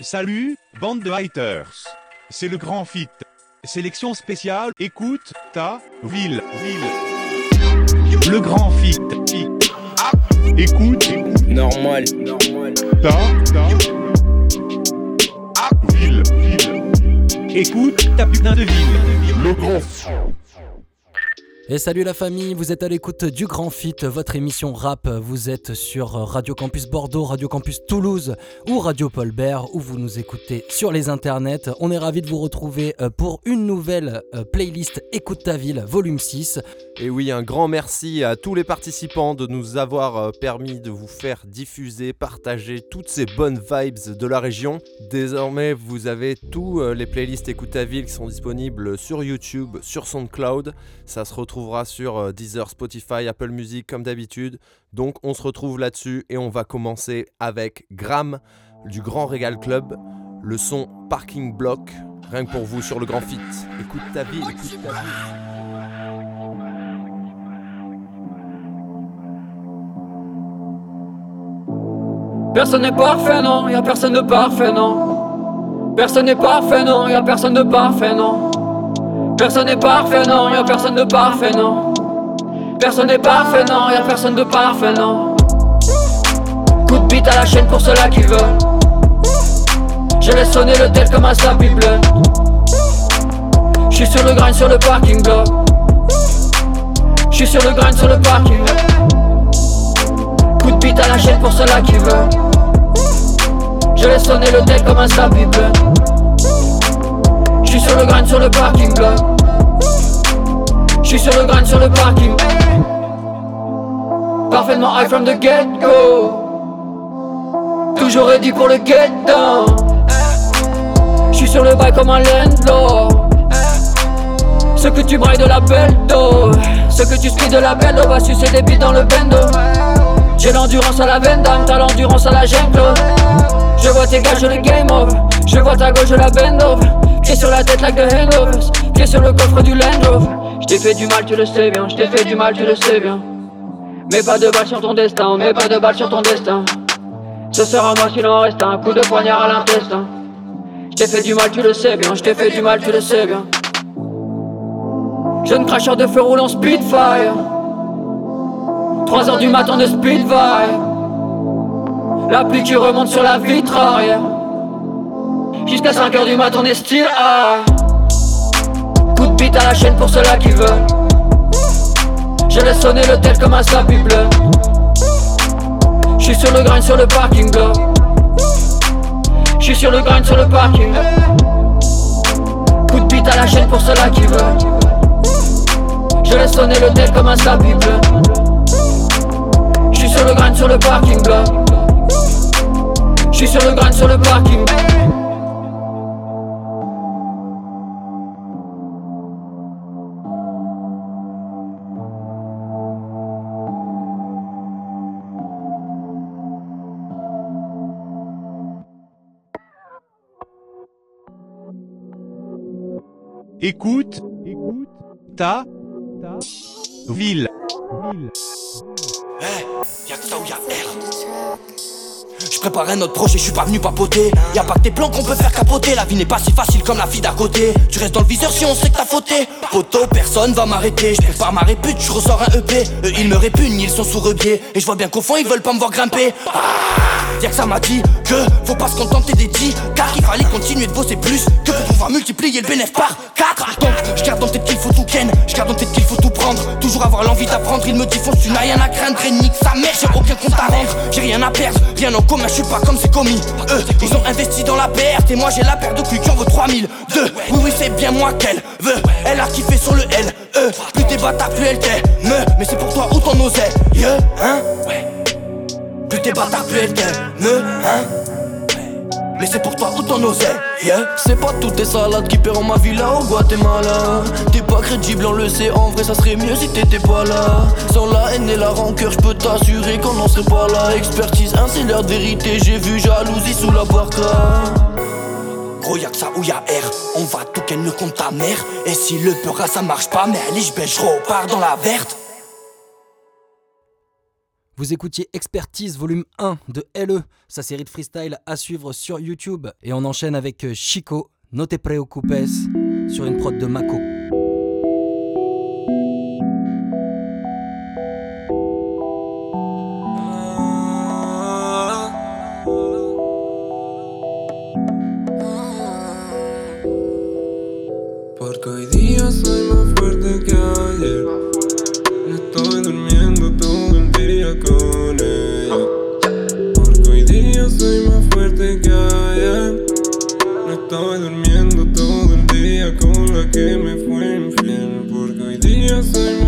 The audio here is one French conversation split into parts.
Salut, bande de haters. C'est le grand fit. Sélection spéciale, écoute, ta, ville, ville. Le grand fit. fit. Écoute, Normal. ta, ta. Ville, ville. Écoute, ta putain de ville. Le grand Et salut la famille, vous êtes à l'écoute du Grand Fit, votre émission rap. Vous êtes sur Radio Campus Bordeaux, Radio Campus Toulouse ou Radio Paul Bert, où vous nous écoutez sur les internets. On est ravis de vous retrouver euh, pour une nouvelle euh, playlist Écoute ta ville, volume 6. Et oui, un grand merci à tous les participants de nous avoir euh, permis de vous faire diffuser, partager toutes ces bonnes vibes de la région. Désormais, vous avez tous les playlists Écoute ta ville qui sont disponibles sur YouTube, sur SoundCloud. Ça se retrouvera sur euh, Deezer, Spotify, Apple Music comme d'habitude. Donc on se retrouve là-dessus et on va commencer avec Gram du Grand Régal Club, le son Parking Block. Rien que pour vous sur le Grand Fit. Écoute ta ville, écoute ta ville. Personne n'est parfait, non, y a personne de parfait, non. Personne n'est parfait, non, y a personne de parfait, non. Personne n'est parfait, non, y a personne de parfait, non. Personne n'est parfait, non, y a personne de parfait, non. Coup de bite à la chaîne pour ceux-là qui veulent. Je laisse sonner le tel comme un sapi bleu. J'suis sur le grind sur le parking block. J'suis sur le grind sur le parking. Coup de bite à la chaîne pour ceux-là qui veulent. Je laisse sonner le deck comme un sapi bleu. J'suis sur le grind sur le parking block. J'suis sur le grind sur le parking. Parfaitement high from the get-go. Toujours ready pour le get down. J'suis sur le bail comme un landlord. Ce que tu brailles de la belle d'eau. Ce que tu speed de la belle va sucer des billes dans le bendo. J'ai l'endurance à la Vendam, t'as l'endurance à la Jean-Claude Je vois tes gars, je le game over Je vois ta gauche, la bend Pied sur la tête like the hangovers. Pied sur le coffre du Land Rover. J't'ai fait du mal, tu le sais bien. J't'ai fait du mal, tu le sais bien. Mets pas de balle sur ton destin. Mets pas de balle sur ton destin. Ce sera moi s'il en reste un coup de poignard à l'intestin. J't'ai fait du mal, tu le sais bien. J't'ai fait du mal, tu le sais bien. Jeune cracheur de feu roulant Speedfire 3 heures du matin de speed vibe. La pluie qui remonte sur la vitre arrière Jusqu'à 5 heures du matin on est high Coup de bite à la chaîne pour ceux-là qui veulent. Je laisse sonner le tel comme un sapi bleu. J'suis sur le grind sur le parking block J'suis sur le grind sur le parking Coup de bite à la chaîne pour ceux-là qui veulent. Je laisse sonner le tel comme un sapi bleu. J'suis sur le grind sur le parking block J'suis sur le grind sur le parking Écoute, écoute, ta, ta, ville. Y'a que ou y'a R. Je préparais notre projet, je suis pas venu papoter. Y'a pas que tes plans qu'on peut faire capoter. La vie n'est pas si facile comme la fille d'à côté. Tu restes dans le viseur si on sait que t'as fauté. Poteau, personne va m'arrêter. Je prépare ma répute, je ressors un EP. Eux, ils me répugnent, ils sont sous rebier. Et je vois bien qu'au fond, ils veulent pas me voir grimper. Ah, Y'a que ça m'a dit que faut pas se contenter des 10 Car il fallait continuer de bosser plus Que pour pouvoir multiplier le bénéfice par 4 Donc je garde en tête qu'il faut tout ken Je garde en tête qu'il faut tout prendre Toujours avoir l'envie d'apprendre Il me dit fonce tu n'as rien à craindre Et nique sa mère j'ai aucun compte à rendre J'ai rien à perdre Rien en commun je suis pas comme c'est commis. Eux ils ont investi dans la perte Et moi j'ai la paire de cul qui en vaut 3000 Deux Oui oui c'est bien moi qu'elle veut. Elle a kiffé sur le L. E Plus t'es bâtard plus elle t'aime. Mais c'est pour toi où ton oseille Yeah hein? Plus t'es bâtard, plus elle t'aime, hein? Mais c'est pour toi où ton oseille, yeah? C'est pas toutes tes salades qui paieront ma villa au Guatemala. T'es pas crédible, on le sait, en vrai ça serait mieux si t'étais pas là. Sans la haine et la rancœur, je peux t'assurer qu'on n'en serait pas là. Expertise, c'est leur vérité, j'ai vu jalousie sous la barca Gros y'a que ça ou y'a R. On va tout qu'elle ne compte ta mère. Et si le peur ça marche pas Mais allez je repars dans la verte Vous écoutiez Expertise volume 1 de LE, sa série de freestyle à suivre sur YouTube. Et on enchaîne avec euh, Chico, No te preocupes, sur une prod de Mako. Día con ella. Porque hoy día soy más fuerte que ayer. No estoy durmiendo todo el día con la que me fue infiel. Porque hoy día soy más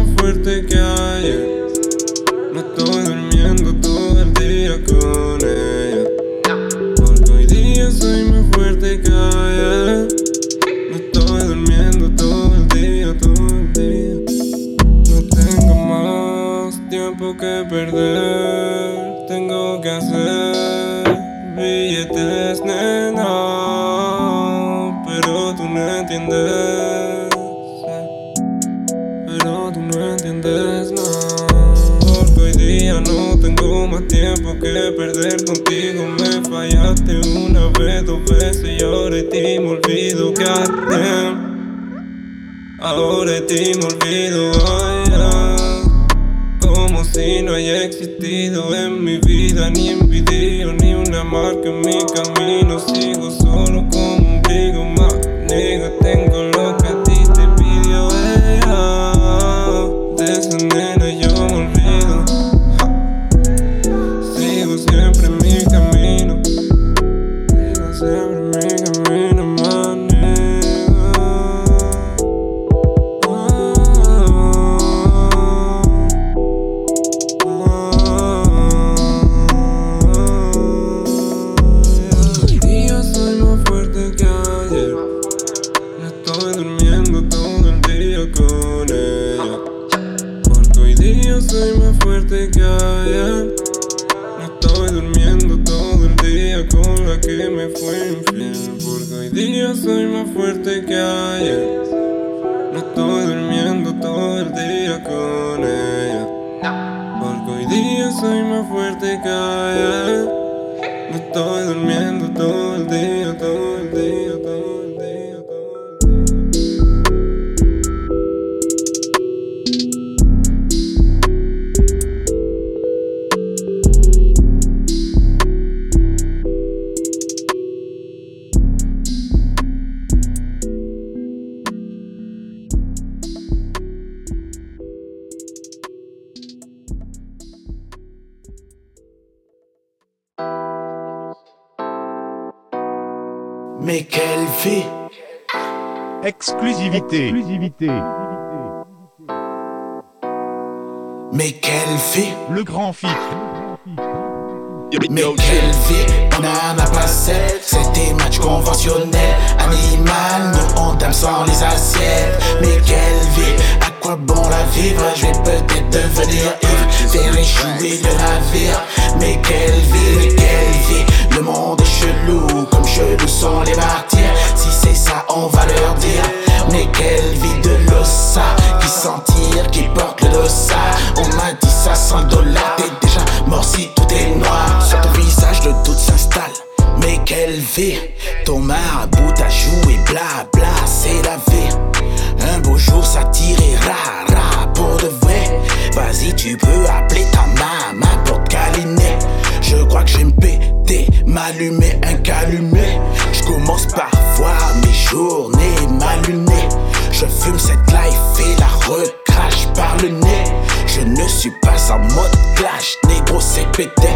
todo el día, todo el día, Exclusivité. Mais quelle vie Le grand fit. Mais quelle vie. On en a pas sept C'était match conventionnel Animal, nous on dame sans les assiettes. Mais quelle vie. À quoi bon la vivre? Je vais peut-être devenir ivre. Faire échouer le navire Mais quelle vie, mais quelle vie Le monde est chelou Comme chelou sont les martyrs Si c'est ça on va leur dire Mais quelle vie de l'ossa Qui sentir, qui porte le dossard On m'a dit ça 100 dollars T'es déjà mort si tout est noir. Sur ton visage le doute s'installe Mais quelle vie. Ton marabout t'a joué bla pété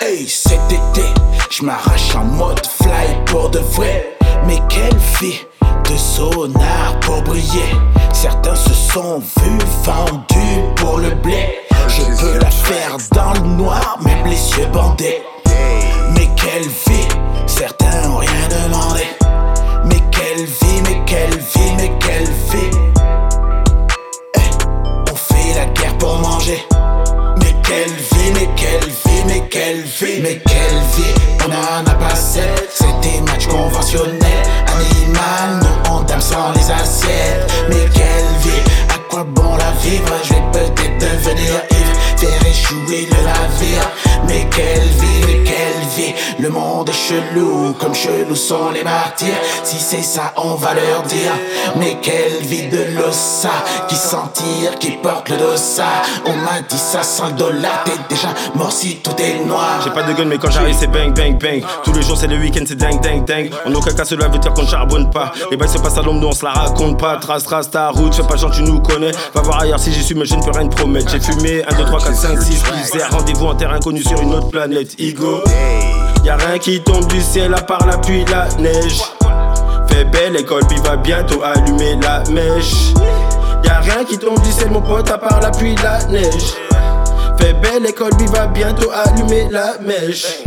Hey cet été, je m'arrache en mode fly pour de vrai. Mais quelle vie de sonar pour briller. Certains se sont vus vendus pour le blé. Je peux la faire dans le noir, mes blessures bandés. Mais quelle vie, certains ont rien demandé mais quelle vie, mais quelle vie, on en a passé. C'est des matchs conventionnels, animal, nous on dame sans les assiettes. Mais quelle vie, à quoi bon la vivre? Je vais peut-être devenir ivre, faire échouer le navire. Mais quelle vie, mais quelle vie chelou, comme chelou sont les martyrs. Si c'est ça, on va leur dire. Mais quelle vie de l'ossa, qui sentir, qui porte le dossa. On m'a dit ça 100 dollars, t'es déjà mort si tout est noir. J'ai pas de gun, mais quand j'arrive, c'est bang, bang, bang. Tous les jours, c'est le week-end, c'est dingue, dingue, dingue. En aucun cas, cela veut dire qu'on charbonne pas. Les bails se passent à l'ombre, nous on se la raconte pas. Trace, trace ta route, fais pas genre, tu nous connais. Va voir ailleurs si j'y suis, mais je ne peux rien te promettre. J'ai fumé 1, 2, 3, 4, 5, 6, 10 Rendez-vous en terre inconnue sur une autre planète. Ego. Y'a rien qui tombe du ciel à part la pluie, la neige. Fais belle école, puis va bientôt allumer la mèche. Y'a rien qui tombe du ciel, mon pote, à part la pluie, la neige. Fais belle école, puis va bientôt allumer la mèche.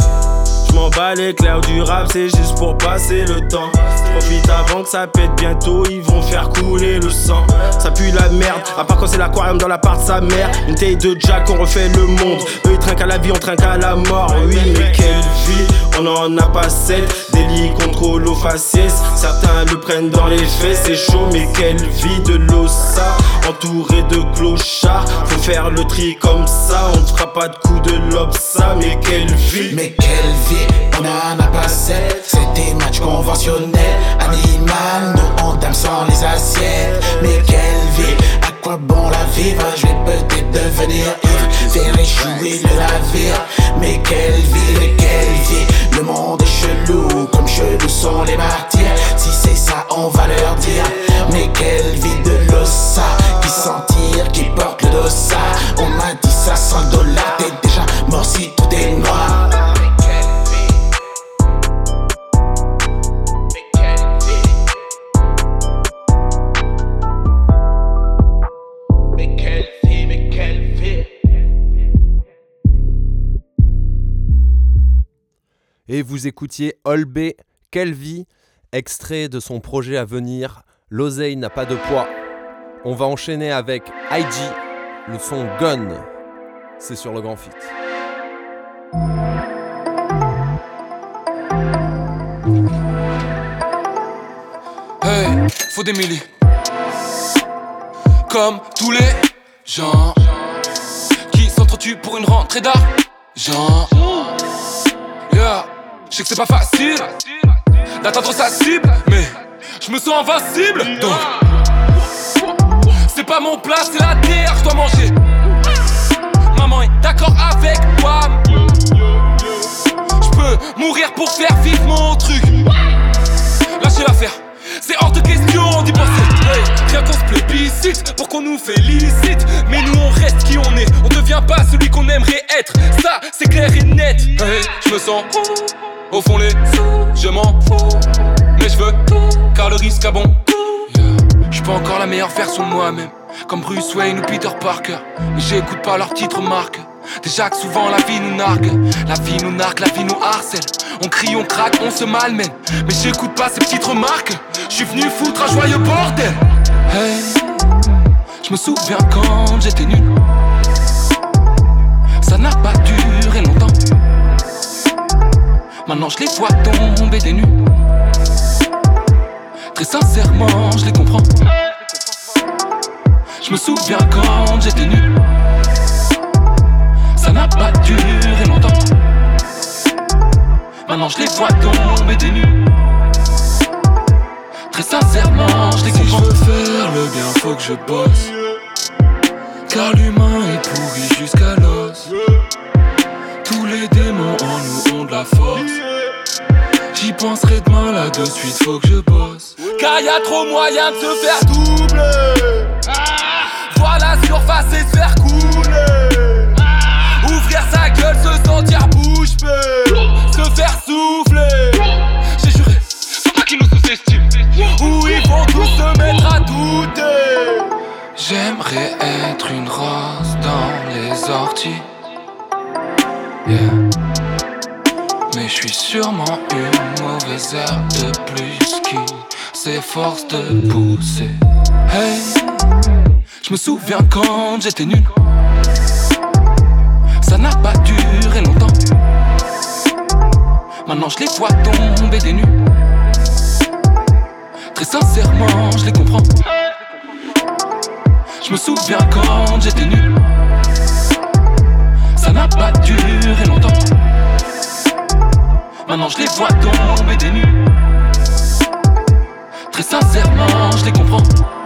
J'm'en bats les clairs du rap, c'est juste pour passer le temps. Profite avant que ça pète bientôt, ils vont faire couler le sang. Ça pue la merde, à part quand c'est l'aquarium dans l'appart de sa mère. Une taille de Jack, on refait le monde. Eux ils trinquent à la vie, on trinque à la mort. Oui, mais quelle vie, on en a pas sept. Délit contrôle aux faciès, certains le prennent dans les fesses. C'est chaud, mais quelle vie de l'ossa. Entouré de clochards, faut faire le tri comme ça. On ne fera pas de coup de lobsa, mais quelle vie. Mais quelle vie, on a passé. C'est des matchs conventionnels. Animal, nous on sans les assiettes. Mais quelle vie, à quoi bon la vivre? Je vais peut-être devenir ivre, faire échouer le navire. Mais quelle vie, mais quelle vie, le monde est chelou, comme chelou sont les martyrs. Si c'est ça, on va leur dire. Mais quelle vie de l'ossa, qui sentir, qui porte le dossa. On m'a dit ça 100 dollars, t'es déjà mort si tout est noir. Et vous écoutiez Olbé, vie Extrait de son projet à venir, L'oseille n'a pas de poids. On va enchaîner avec IG, le son Gun. C'est sur le grand fit. Hey, faut des milliers. Comme tous les gens qui s'entretuent pour une rentrée d'argent. Je sais que c'est pas facile d'atteindre sa cible, mais je me sens invincible. Donc, c'est pas mon plat, c'est la terre, je dois manger. Maman est d'accord avec moi. Je peux mourir pour faire vivre mon truc. Lâchez l'affaire, c'est hors de question d'y penser. Hey, rien qu'on se plébiscite pour qu'on nous félicite. Mais nous on reste qui on est, on devient pas celui qu'on aimerait être. Ça, c'est clair et net. Je me sens au fond les sous, je m'en fous. Mais je veux tout, car le risque a bon. Je pas encore la meilleure version de moi-même. Comme Bruce Wayne ou Peter Parker. Mais j'écoute pas leurs titres marques. Déjà que souvent la vie nous nargue. La vie nous nargue, la vie nous harcèle. On crie, on craque, on se malmène. Mais j'écoute pas ces petites remarques. Je suis venu foutre un joyeux bordel. Hey, je me souviens quand j'étais nul. Ça n'a pas duré longtemps. Maintenant je les vois tomber des nues. Très sincèrement, je les comprends. Je me souviens quand j'étais nul. Ça n'a pas duré longtemps. Maintenant je les vois tomber des nues. Très sincèrement, je les comprends. Si je veux faire le bien, faut que je bosse. Car l'humain est pourri jusqu'à l'os. Tous les démons en nous ont de la force. J'y penserai demain là de suite, faut que je bosse. Car y a trop moyen de se faire doubler. Voir la surface et se faire couler. Ouvrir sa gueule, se sentir bouche bée. Se faire souffler. J'ai juré, faut pas qu'ils nous sous-estiment. Ou ils vont tous se mettre à douter. J'aimerais être une rose dans les orties. Yeah. Mais je suis sûrement une mauvaise herbe de plus qui s'efforce de pousser. Hey, je me souviens quand j'étais nul. Ça n'a pas duré longtemps. Maintenant je les vois tomber des nues. Très sincèrement, je les comprends. Je me souviens quand j'étais nul. Ça n'a pas duré longtemps. Maintenant je les vois tomber des nues. Très sincèrement, je les comprends.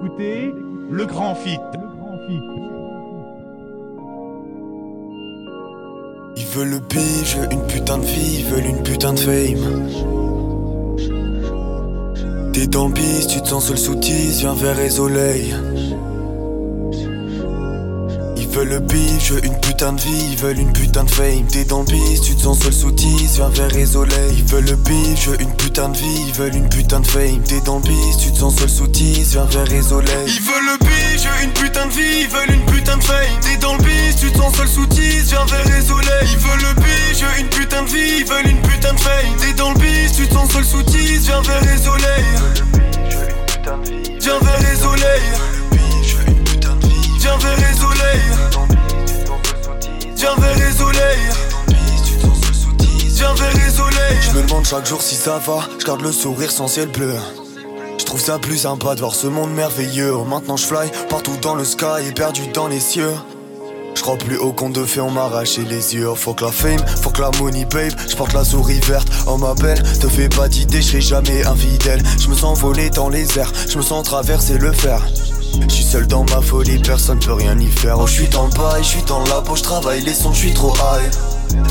Écoutez, le grand fit. Ils veulent le veux une putain de vie, ils veulent une putain de fame. T'es dans le tu te sens seul sous viens vers les soleils. Ils veulent le bif, je veux une putain de vie, ils veulent une putain de fame. T'es dans le bis, tu te sens seul sous tise, viens vers les soleils. Ils veulent le bif, je veux une putain de vie, ils veulent une putain de fame. T'es dans le bis, tu te sens seul sous tise, viens vers les soleils. Ils veulent le bif, je veux une putain de vie, ils veulent une putain de fame. T'es dans le bis, tu te sens seul sous tise, viens vers les soleils. Ils veulent le bif, je veux une putain de vie, ils veulent une putain de fame. T'es dans le bis, tu te sens seul sous tise, viens vers soleils. Viens vers les soleils. Viens vers les Viens vers les soleils. Je me demande chaque jour si ça va, je garde le sourire sans ciel bleu. Je trouve ça plus sympa de voir ce monde merveilleux. Maintenant je fly partout dans le sky et perdu dans les cieux. Je crois plus au conte de fées, on m'a arraché les yeux. Faut que la fame, faut que la money babe. Je porte la souris verte, oh ma belle. Te fais pas d'idée, je serai jamais infidèle. Je me sens voler dans les airs, je me sens traverser le fer. Je suis seul dans ma folie, personne peut rien y faire. Oh, je suis dans le bail, je suis dans la peau, je travaille les sons, je suis trop high.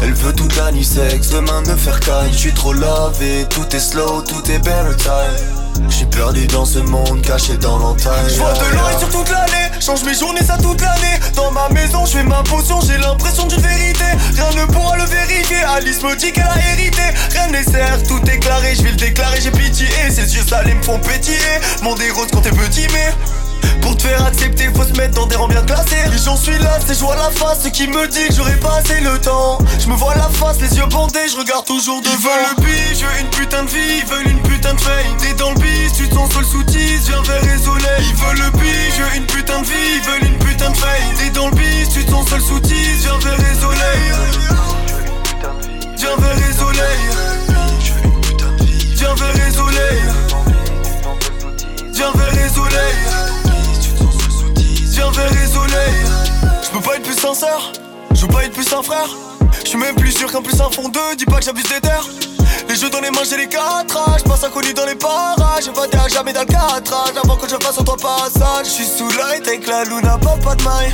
Elle veut toute la nuit sexe, demain me faire caille. Je suis trop lavé, tout est slow, tout est better time. Je suis perdu dans ce monde, caché dans l'entaille. Je vois de l'or sur toute l'année, change mes journées ça toute l'année. Dans ma maison, je fais ma potion, j'ai l'impression d'une vérité. Rien ne pourra le vérifier. Alice me dit qu'elle a hérité. Rien n'est certes, tout est claré, je vais le déclarer, j'ai pitié. Ses yeux salés me font pétiller. Mon des roses quand t'es petit, mais. Pour te faire accepter, faut se mettre dans des rangs bien classés. Et j'en suis là, c'est je vois la face qui me dit que j'aurais pas assez le temps. Je me vois la face, les yeux bandés, je regarde toujours devant. Ils veulent le bif, je veux une putain de vie, ils veulent une putain de fame. T'es dans le bis, tu te sens seul sous viens vers les soleils. Ils veulent le bif, je veux une putain de vie, ils veulent une putain de fame. T'es dans le bis, tu te sens seul sous tise, viens vers les soleils. Viens vers les soleils. Viens vers les soleils. Viens vers les soleils. Je peux pas être plus sincère, je veux pas être plus un frère. Je suis même plus sûr qu'un plus un fond deux, dis pas que j'abuse des terres. Les jeux dans les mains, j'ai les quatre âges. Passe inconnu dans les parages. J'ai pas à jamais dans le cadrage. Avant que je fasse en trois passages. Je suis sous light avec la luna, pas, pas de maille.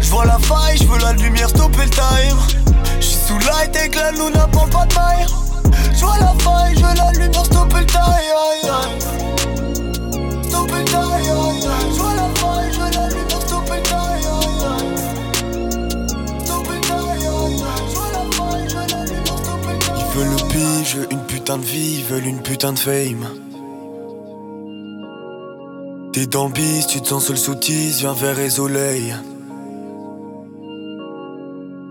Je vois la faille, je veux la lumière, stopper le time. Je suis sous light avec la luna, pas, pas de maille. Je vois la faille, je veux la lumière, stopper le time. Stopper le time. Une putain de vie, ils veulent une putain de fame. T'es dans le tu te sens seul sous viens vers les soleils.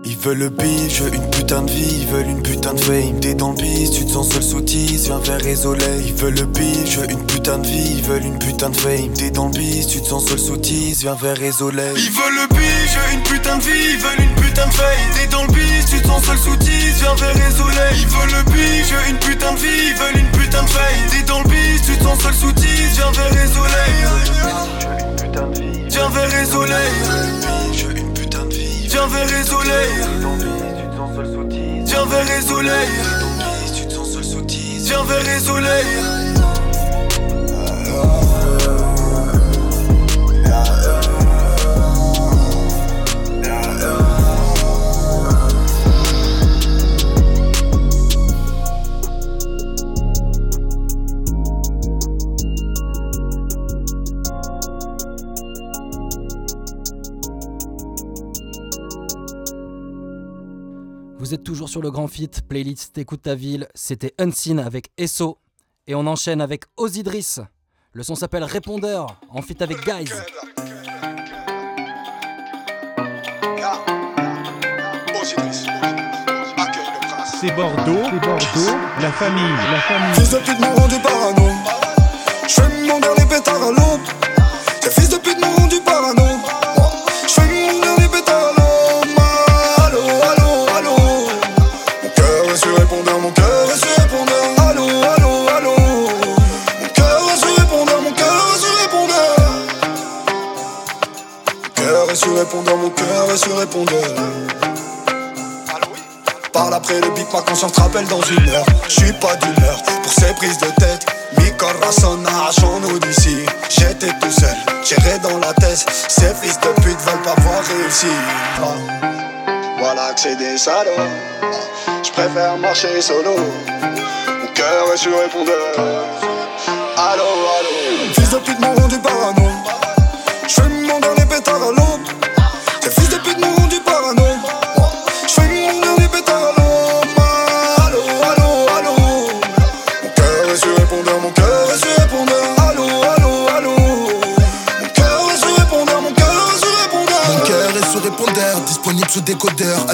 Ils veulent le bif, je veux une putain de vie, ils veulent une putain de fame. T'es dans le tu te sens seul sous tise, viens vers les soleils. Ils veulent le bif, je veux une putain de vie, ils veulent une putain de fame. T'es dans le tu te sens seul sous tise, viens vers les. Ils veulent le bif, je veux une putain de vie, ils veulent une putain de fame. T'es dans le tu te sens seul sous tise, viens vers les soleils. Ils veulent le bif, je veux une putain de vie, ils veulent une putain de fame. T'es dans le tu te sens seul sous tise, viens vers les. Viens. Viens vers les soleils. Viens vers les soleils. Viens vers les soleils. Toujours sur le Grand Fit, playlist Écoute ta ville. C'était Unseen avec Esso. Et on enchaîne avec Ozidris. Le son s'appelle Répondeur, en fit avec Guys. C'est Bordeaux, c'est Bordeaux, la famille, la famille. Ces petites m'ont rendu parano. Je fume mon dernier pétard à l'aube. Tes fils de pute m'ont rendu parano. Moi, j'fais mon dernier pétard à. Répondeur, mon cœur est sur répondeur. Parle après le beat, ma conscience te rappelle dans une heure. J'suis pas d'humeur pour ces prises de tête. Mi corazon arrachons-nous d'ici. J'étais tout seul, j'irai dans la tête. Ces fils de pute veulent pas voir réussir. Voilà que c'est des salauds. J'préfère marcher solo. Mon cœur est sur répondeur. Allô, allô. Fils de pute m'ont rendu parano. J'fais mon dernier pétard à l'aube.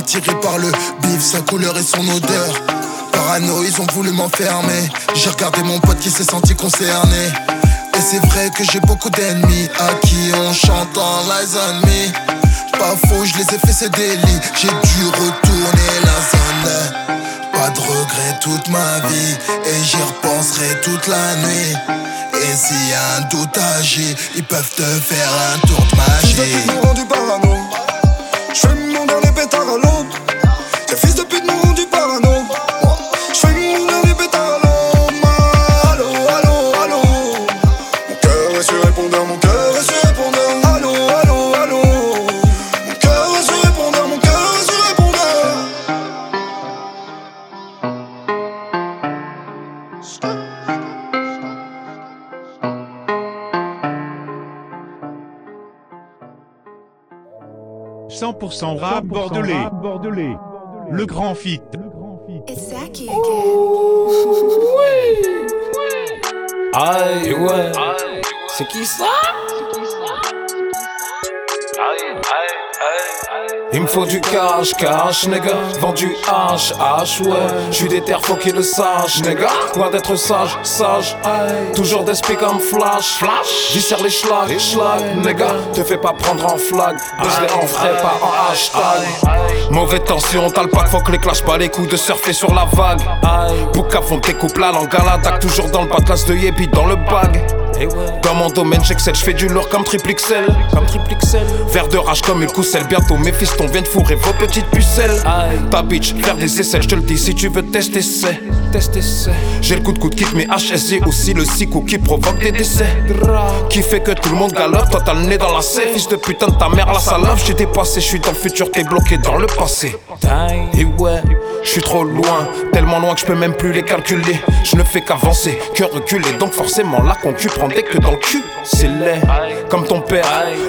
Attiré par le bif, sa couleur et son odeur. Parano, ils ont voulu m'enfermer. J'ai regardé mon pote qui s'est senti concerné. Et c'est vrai que j'ai beaucoup d'ennemis à qui on chante en lies on me. Pas faux, je les ai fait ces délits. J'ai dû retourner la zone. Pas de regret toute ma vie. Et j'y repenserai toute la nuit. Et s'il y a un doute agit, ils peuvent te faire un tour de magie. rendu parano. 100% rap bordelais. bordelais. Le grand fit. Aïe, ouais. C'est qui ça? Il me faut du cash, cash, nigga. Vendu H, H, ouais. J'suis déter, faut qu'il le sache, nigga. Loin d'être sage, sage, aïe. Toujours d'esprit comme flash, flash? Viscère les schlags, schlag, nigga. Te fais pas prendre en flag. Buzz-les en frais, pas en hashtag. Mauvaise tension, t'as le pack, faut que les clash pas les coups de surfer sur la vague. Aïe. Bouka font tes couples la langue à l'attaque. Toujours dans le batlas de Yebi, dans le bag. Dans mon domaine, j'excelle, j'fais du lourd comme triple XL. Comme triple XL. Vert de rage comme une cousselle. Bientôt mes fistons viennent fourrer vos petites pucelles. Ta bitch, faire des essais, j'te le dis si tu veux tester, c'est. J'ai le coup de coude qui te met HSG aussi le sicou qui provoque des décès. Qui fait que tout le monde galope, toi t'as le nez dans la C. Fils de putain de ta mère, la salope, j'ai dépassé, j'suis dans le futur, t'es bloqué dans le passé. Et ouais, j'suis trop loin, tellement loin que je peux même plus les calculer. Je ne fais qu'avancer, que reculer, donc forcément la concu prend dès que dans le cul. C'est laid, comme ton père.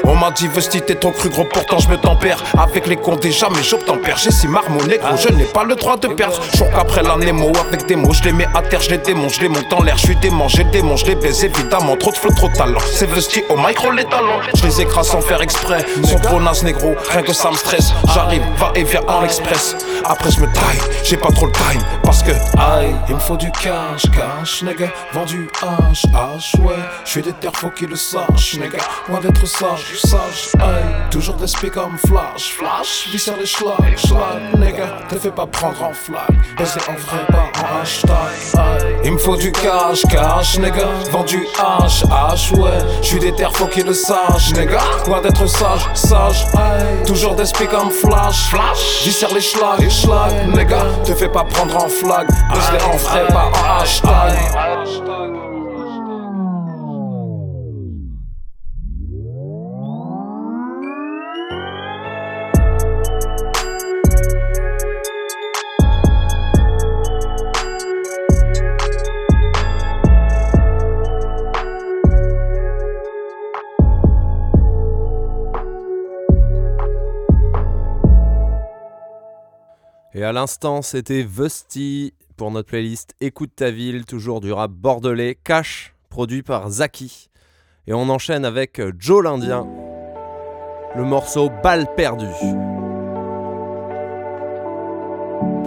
On m'a dit, Vesti, t'es trop cru gros, pourtant je me tempère. Avec les cons déjà, mais j'obtempère. J'ai si marmonné, gros, je n'ai pas le droit de perdre. Jour qu'après la Nemo, avec des mots, je les mets à terre, je les démonte, je les monte en l'air. Je suis démon, j'ai démon, je les baise évidemment. Trop de flow, trop de talent. C'est Vesti au micro, les talents. Je les écrase sans faire exprès. Sont trop nazes, négro, rien que ça me stresse. J'arrive, va et viens en express. Après, je me taille, j'ai pas trop le time. Parce que, aïe, il me faut du cash, cash, nigga. Vendu H, H, ouais. Je suis des terres, faut qu'ils le sachent, nigga. Loin d'être sage, sage, aïe. Toujours d'esprit comme flash, flash. Viscère les schlag, schlag, nigga. Te fais pas prendre en flag. Baiser en vrai, pas en hashtag, aïe. Il me faut du cash, cash, nigga. Vendu H, H, ouais. Je suis des terres, faut qu'ils le sachent, nigga. Loin d'être sage, sage, aïe. Toujours d'esprit comme flash, flash. Viscère les schlag, schlag, nigga. Te fais pas prendre en flag. Baiser en vrai, pas hashtag. Et à l'instant, c'était Vusty pour notre playlist Écoute ta ville, toujours du rap bordelais, Cash, produit par Zaki. Et on enchaîne avec Joe l'Indien, le morceau Balle perdue.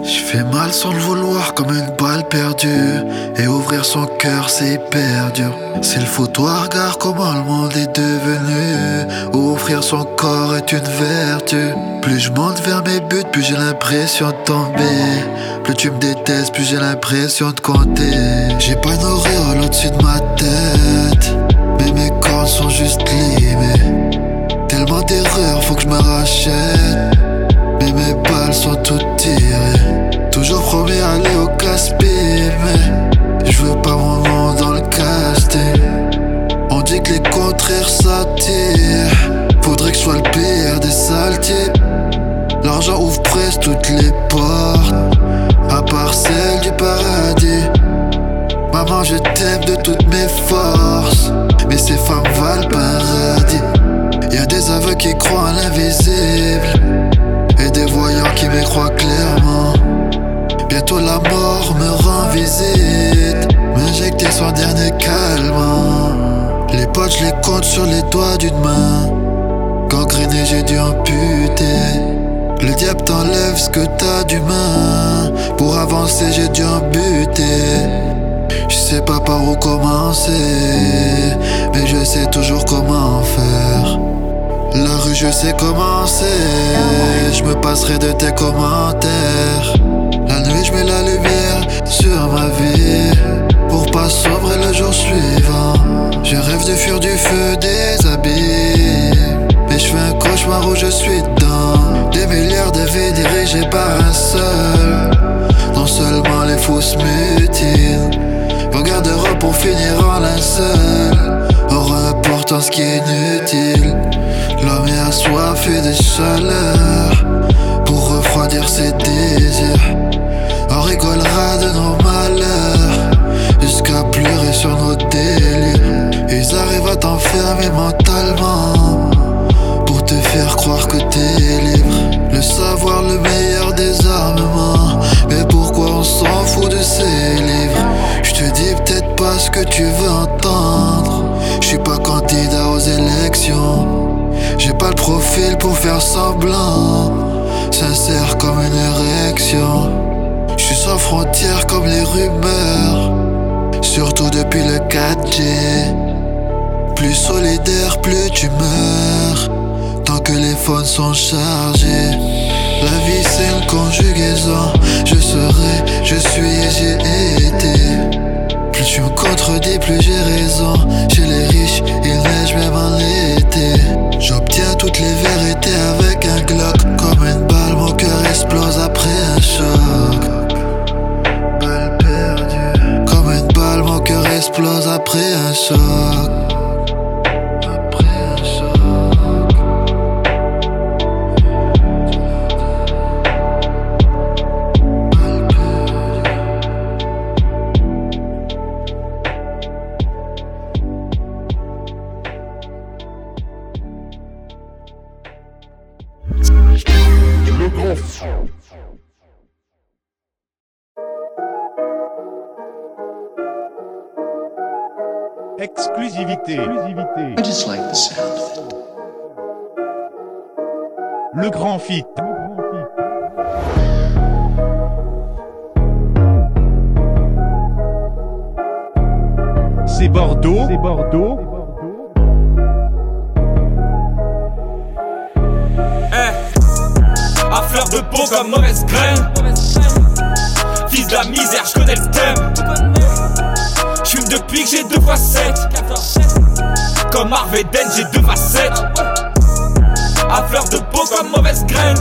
Je fais mal sans le vouloir comme une balle perdue. Et ouvrir son cœur c'est hyper dur C'est le foutoir, regarde comment le monde est devenu Offrir son corps est une vertu. Plus je monte vers mes buts, plus j'ai l'impression de tomber. Plus tu me détestes, plus j'ai l'impression de compter. J'ai pas une auréole au-dessus de ma tête Mais mes cordes sont juste limées. Tellement d'erreurs, faut que je me rachète. Mais mes balles sont toutes tirées. Toujours promis à aller au casse mais je veux pas mon nom dans le casting. On dit que les contraires s'attirent. Faudrait que je sois le pire des saltiers. L'argent ouvre presque toutes les portes, à part celle du paradis. Maman, je je les compte sur les doigts d'une main Gangréné j'ai dû amputer Le diable t'enlève ce que t'as d'humain Pour avancer j'ai dû en buter Je sais pas par où commencer Mais je sais toujours comment faire la rue, je sais comment c'est. Je me passerai de tes commentaires. La nuit, je mets la lumière sur ma vie. Pour pas sombrer le jour suivant. Je rêve de fuir du feu des habits. Mais je fais un cauchemar où je suis dedans. Des milliards de vies dirigées par un seul. Non seulement les fausses mutilent. Regardera pour finir en linceul. En reportant ce qui est inutile. L'homme est assoiffé de chaleur Pour refroidir ses désirs t'enfermer mentalement Pour te faire croire que t'es libre Le savoir le meilleur des armements Mais pourquoi on s'en fout de ces livres? Je te dis peut-être pas ce que tu veux entendre Je suis pas candidat aux élections j'ai pas le profil pour faire semblant. Sincère comme une érection. Je suis sans frontières comme les rumeurs. Surtout depuis le 4G. Plus solidaire, plus tu meurs. Tant que les phones sont chargés. La vie c'est une conjugaison. Je serai, je suis et j'ai été. Plus tu me contredis, plus j'ai raison. Chez les riches, il neige même en été. J'obtiens toutes les vérités avec un Glock. Comme une balle, mon cœur explose après un choc. Comme une balle, mon cœur explose après un choc. Sound of it. Le grand fit. C'est Bordeaux. C'est Bordeaux. À fleur de peau comme mauvaise graine Comme Harvey Dent, j'ai deux facettes. À fleur de peau comme mauvaise graine.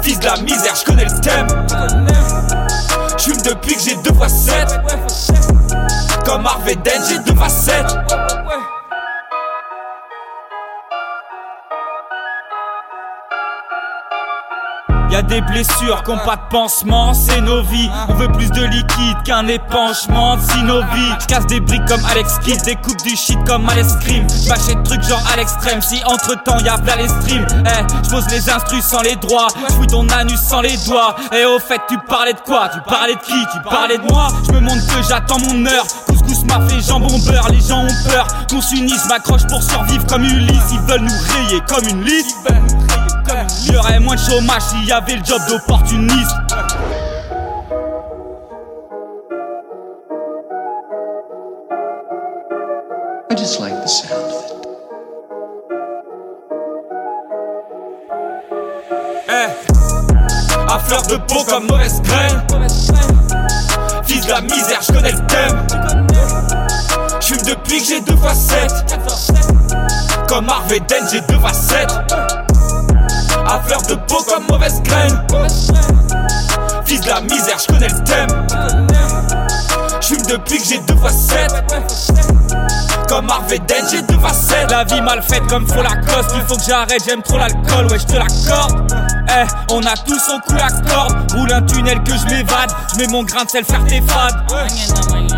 Fils de la misère, je connais le thème. J'fume depuis que j'ai deux 7 Comme Harvey Dent, j'ai deux facettes des blessures qu'on pas de pansement, c'est nos vies. On veut plus de liquide qu'un épanchement de Sinovi. J'casse des briques comme Alex Kidd, découpe du shit comme Alex Scream. J'm'achète trucs genre à l'extrême, si entre temps y'a v'là les streams. Eh, j'pose les instrus sans les droits, j'fouille ton anus sans les doigts. Et au fait, tu parlais de quoi? Tu parlais de qui? Tu parlais de moi? J'me montre que j'attends mon heure. Couscous m'a fait jambon beurre, les gens ont peur. Qu'on s'unisse, m'accroche pour survivre comme Ulysse. Ils veulent nous rayer comme une liste. Il y aurait moins de chômage s'il y avait le job d'opportuniste. I just like the sound of it. Eh, à fleur de peau comme mauvaise graine. Fils de la misère, je connais le thème. J'fume depuis que j'ai deux fois 7 Comme Harvey Dent, j'ai deux facettes. À fleur de peau comme mauvaise graine. Fils de la misère, je connais le thème. J'fume depuis que j'ai deux fois 7 Comme Harvey Dent, j'ai deux facettes. La vie mal faite comme faut la coste. Il faut que j'arrête, j'aime trop l'alcool, ouais, je te l'accorde. Eh, on a tous son coup la corde. Roule un tunnel que je m'évade. Je mets mon grain de sel, faire tes fades.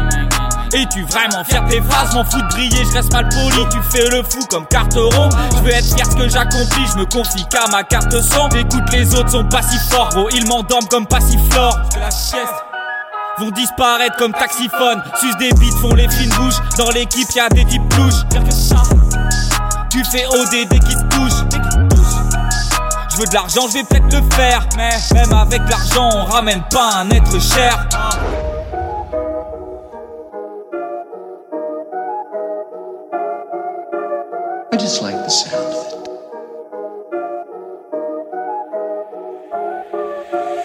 Et tu vraiment faire tes phrases, m'en fous de briller, je reste mal poli, tu fais le fou comme carteron. Je veux être fier ce que j'accomplis, je me confie qu'à ma carte sang. Écoute, les autres sont pas si forts, ils m'endorment comme passiflore. la sieste vont disparaître comme taxiphone. Suce des bites, font les fines bouches. Dans l'équipe, y'a des types louches. Tu fais OD dès qu'ils te. Je veux de l'argent, je vais peut-être le faire. Mais même avec l'argent, on ramène pas un être cher. Just like the sound of it.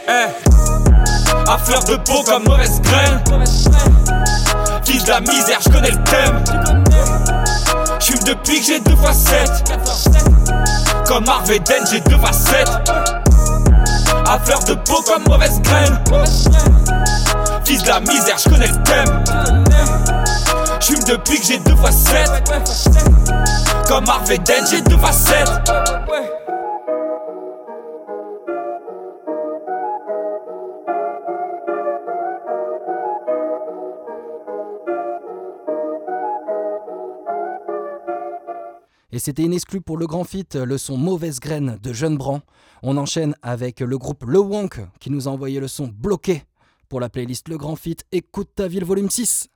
Eh, à fleur de peau comme mauvaise graine. Fils de la misère, je connais le thème. J'fume depuis que j'ai deux fois 7 Comme Harvey Dent, j'ai deux facettes. À fleur de peau comme mauvaise graine. Fils de la misère, je connais le thème. J'fume depuis que j'ai deux fois 7 Comme j'ai. Et c'était une pour le grand fit, le son Mauvaise Graine de Jeune Bran. On enchaîne avec le groupe Le Wonk qui nous a envoyé le son bloqué pour la playlist Le Grand Fit. Écoute ta ville volume 6.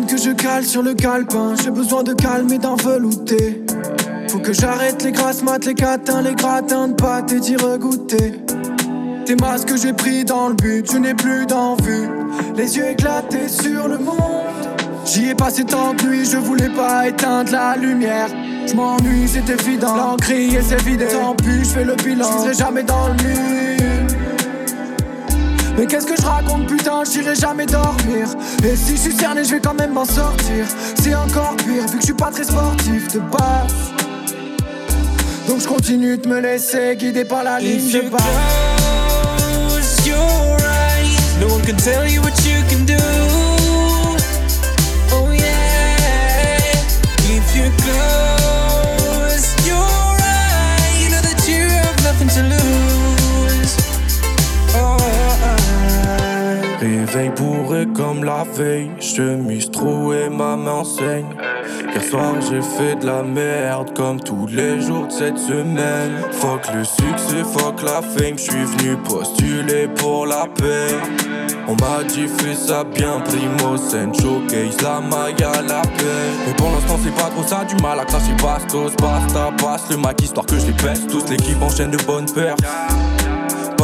Que je cale sur le calepin, j'ai besoin de calme et velouter. Faut que j'arrête les grasses mat, les catins, les gratins de pâte et d'y regoûter. Tes masques que j'ai pris dans le but, je n'ai plus d'envie. Les yeux éclatés sur le monde. J'y ai passé tant de nuits, je voulais pas éteindre la lumière. Je m'ennuie, c'est évident. L'encrier, c'est vidé. Tant pis, je fais le bilan. Je jamais dans le mur. Mais qu'est-ce que je raconte putain, j'irai jamais dormir Et si je suis cerné, je vais quand même m'en sortir. C'est encore pire, vu que je suis pas très sportif de base. Donc je continue de me laisser guider par la ligne If de base. close your eyes, no one can tell you what you can Réveil bourré comme la veille, chemise trouée, ma main enseigne. Hier soir j'ai fait de la merde comme tous les jours de cette semaine. Fuck le succès, fuck la fame, j'suis venu postuler pour la paix. On m'a dit fais ça bien, primo, scène, showcase, la maille à la paix. Mais pour l'instant c'est pas trop ça, du mal à cracher bastos, basta, passe le mac histoire que je les pèse. Tous l'équipe enchaîne de bonnes paires.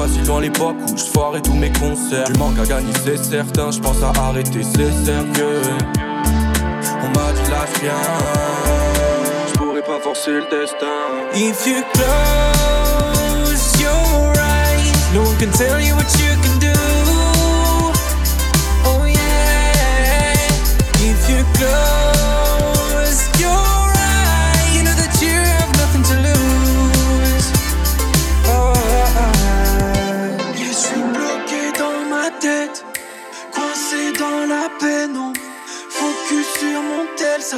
Si loin l'époque où je foirais tous mes concerts. Du manque à gagner, c'est certain. Je pense à arrêter, c'est sérieux. On m'a dit lâche rien. Je pourrais pas forcer le destin. If you close your eyes, no one can tell you what you can do. Oh yeah. If you close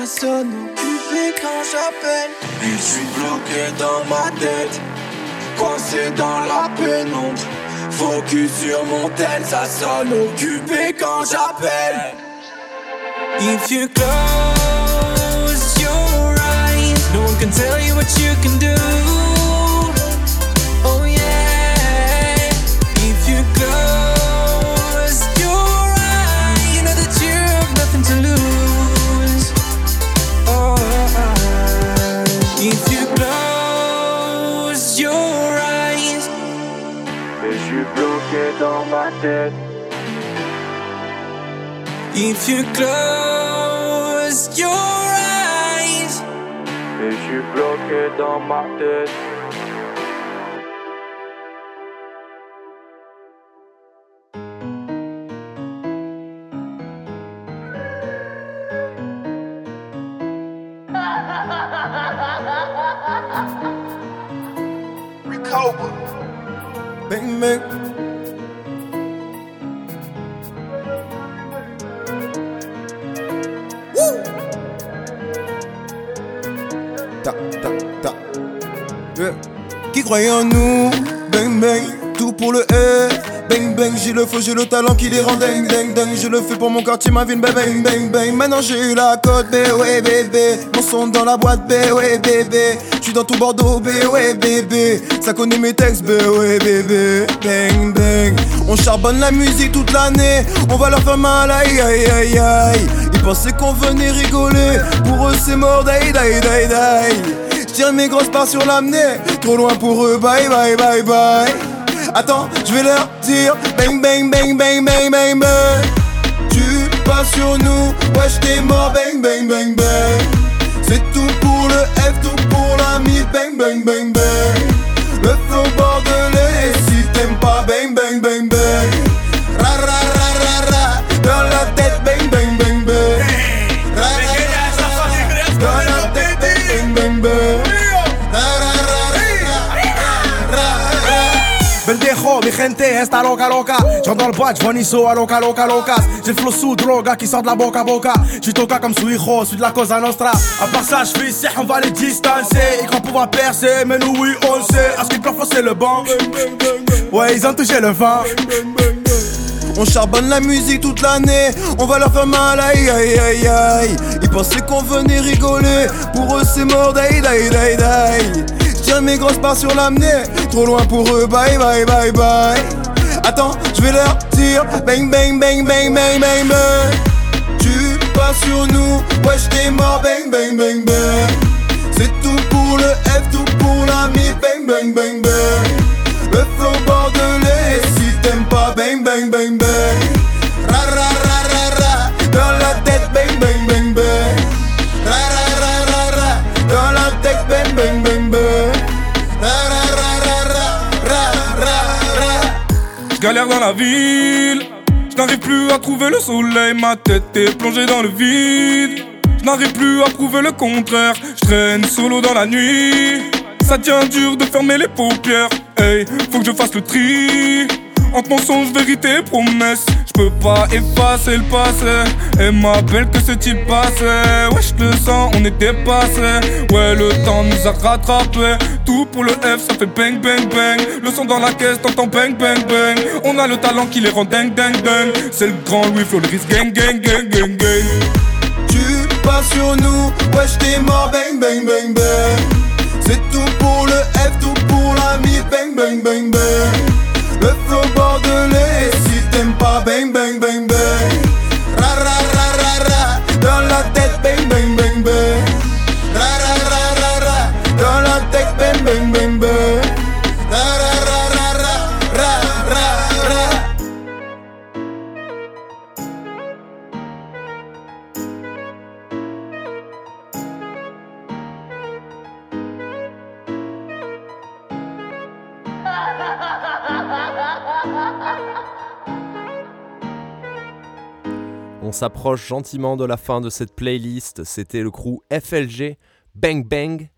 ça sonne occupé quand j'appelle. Et je suis bloqué dans ma tête, coincé dans la pénombre. Focus sur mon tel, ça sonne occupé quand j'appelle. If you close your eyes, can tell you what you can do. Dans ma tête. If you close your eyes. Et je suis bloqué dans ma tête. Bang bang. Woo! Qui croyait en nous? Bang bang. Tout pour le F. Bang bang, j'ai le feu, j'ai le talent qui les rend ding ding ding. Je le fais pour mon quartier, ma ville, bang bang bang bang. Maintenant j'ai eu la cote, bé ouais bébé. Mon son dans la boîte, bé ouais bébé. J'suis dans tout Bordeaux, bé ouais bébé. Ça connaît mes textes, bé ouais bébé. Bang bang. On charbonne la musique toute l'année. On va leur faire mal, aïe aïe aïe aïe. Ils pensaient qu'on venait rigoler. Pour eux c'est mort, daï daï daï daï. Mes grosses parts sur l'amener. Trop loin pour eux, bye bye bye bye. Attends, je vais leur dire bang bang bang bang bang bang bang. Tu passes sur nous, wesh t'es mort bang bang bang bang. C'est tout pour le F, tout pour la mille bang bang bang bang. Le flow bordelais, si t'aimes pas bang bang bang mi gente, esta loca loca. J'entre dans le j'vois Nisso à loca loca locas. J'ai le flow sous droga qui sort de la boca boca. J'suis toca comme su hijo, suis de la cosa nostra. À part ça, j'fais ici, on va les distancer. Ils croient pouvoir percer, mais nous oui, on sait. À ce qu'ils peuvent c'est le banc. Ouais, ils ont touché le vent. On charbonne la musique toute l'année, on va leur faire mal, aïe aïe aïe aïe. Ils pensaient qu'on venait rigoler, pour eux c'est mort, daï daï daï daï. J'tire mes grosses parts sur l'amener, trop loin pour eux, bye bye bye bye. Attends, je vais leur dire bang bang bang bang bang bang bang. Tu passes sur nous, wesh t'es mort, bang bang bang bang. C'est tout pour le F, tout pour la mi, bang bang bang bang. Dans la ville, je n'arrive plus à trouver le soleil, ma tête est plongée dans le vide. Je n'arrive plus à prouver le contraire, je traîne solo dans la nuit. Ça tient dur de fermer les paupières, hey, faut que je fasse le tri. Entre mensonges, vérité, promesses, je peux pas effacer le passé. Et ma belle que type passé, ouais je le sens, on est dépassé. Ouais le temps nous a rattrapés, tout pour le F, ça fait bang bang bang. Le son dans la caisse, t'entends bang bang bang. On a le talent qui les rend ding ding ding. C'est le grand Louis Flo, le risque gang gang gang gang gang. Tu passes sur nous, wesh t'es mort, bang bang bang bang. C'est tout pour le F, tout pour la mi, bang bang bang bang. Le flow bordelais, et si t'aimes pas, bang bang bang bang. S'approche gentiment de la fin de cette playlist. C'était le crew FLG Bang Bang.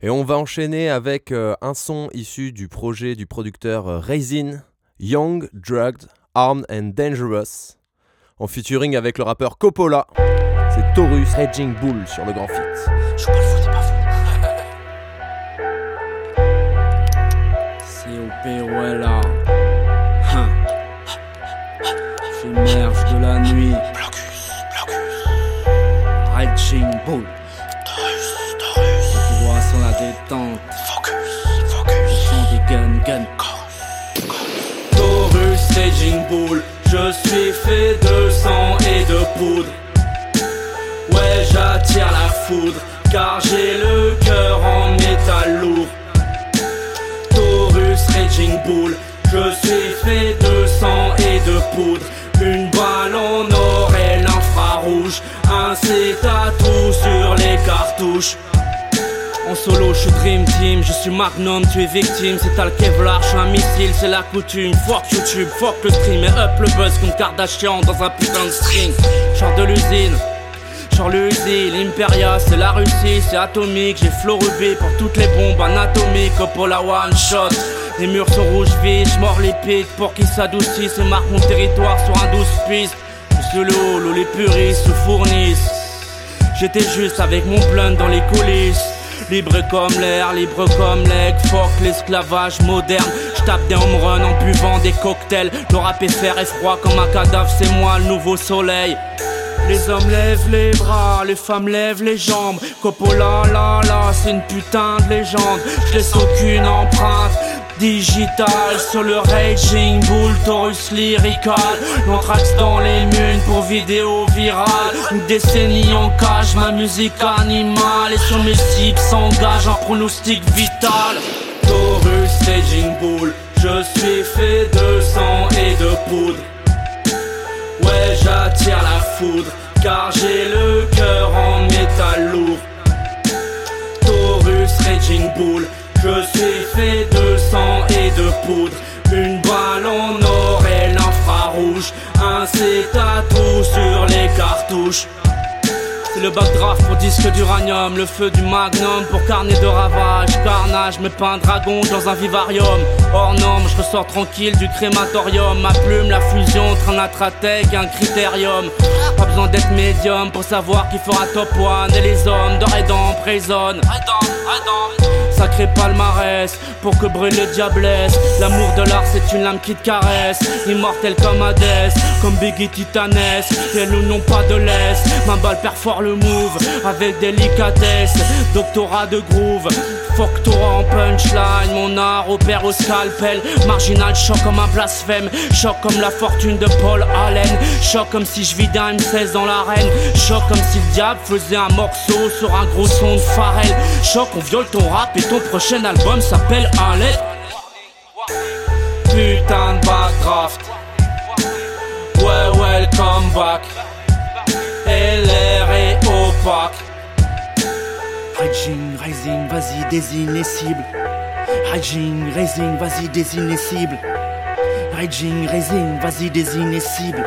Et on va enchaîner avec euh, un son issu du projet du producteur euh, Raisin, Young, Drugged, Armed and Dangerous. En featuring avec le rappeur Coppola. C'est Taurus Raging Bull sur le grand fit. COP, ouais là. J'émerge de la nuit. Raging Bull. Le pouvoir s'en dans la détente. Le son des gun gun. Taurus Raging Bull, je suis fait de sang et de poudre. Ouais, j'attire la foudre, car j'ai le cœur en métal lourd. Taurus Raging Bull, je suis fait de sang et de poudre. Une balle en or et l'infrarouge, un tatou sur les cartouches. En solo, je suis Dream Team, je suis Magnum, tu es victime. C'est t'as le Kevlar, je suis un missile, c'est la coutume. Fuck YouTube, fuck le stream et up le buzz comme Kardashian dans un putain de string. Genre de l'usine. Genre l'usine, l'Imperia, c'est la Russie, c'est atomique. J'ai flow rubé pour toutes les bombes anatomiques. Coppola one shot. Les murs sont rouges vifs, j'mords les pics pour qu'ils s'adoucissent et marquent mon territoire sur un douze pistes. Je suis le où les puristes se fournissent. J'étais juste avec mon blunt dans les coulisses. Libre comme l'air, libre comme l'aigle, fuck l'esclavage moderne. J'tape des home runs en buvant des cocktails. Le rap est froid comme un cadavre, c'est moi le nouveau soleil. Les hommes lèvent les bras, les femmes lèvent les jambes. Coppola, la la, c'est une putain de légende. Je laisse aucune empreinte digitale sur le Raging Bull, Taurus lyrical. L'anthrax dans les munes pour vidéo virale. Une décennie en cage, ma musique animale. Et sur mes cibles s'engage un pronostic vital. Taurus Raging Bull, je suis fait de sang et de poudre. Ouais, j'attire la foudre, car j'ai le cœur en métal lourd. Taurus Raging Bull, je suis fait de sang et de poudre. Une balle en or et l'infrarouge, un tatou sur les cartouches. C'est le backdraft pour disque d'uranium, le feu du magnum pour carnet de ravage, carnage, mais pas un dragon dans un vivarium. Hors norme, je ressors tranquille du crématorium. Ma plume, la fusion entre un atratec et un critérium. Pas besoin d'être médium pour savoir qui fera top one et les hommes de Redon prisonne. Sacré palmarès pour que brûle les diablesses. L'amour de l'art, c'est une lame qui te caresse. Immortel comme Hadès, comme Biggie Titanesque. Et nous n'ont pas de laisse. Ma balle perfore le move avec délicatesse. Doctorat de groove. Doctorat en punchline, mon art opère au scalpel. Marginal, choc comme un blasphème. Choc comme la fortune de Paul Allen. Choc comme si je vidais un M16 dans l'arène. Choc comme si le diable faisait un morceau sur un gros son de Pharrell. Choc, on viole ton rap et ton prochain album s'appelle lettre. Putain de backdraft. Ouais, welcome back. Et l'air est opaque. Raging, rising, vas-y, désigne les cibles. Raging, rising, vas-y, désigne les cibles. Raging, rising, vas-y, désigne les cibles.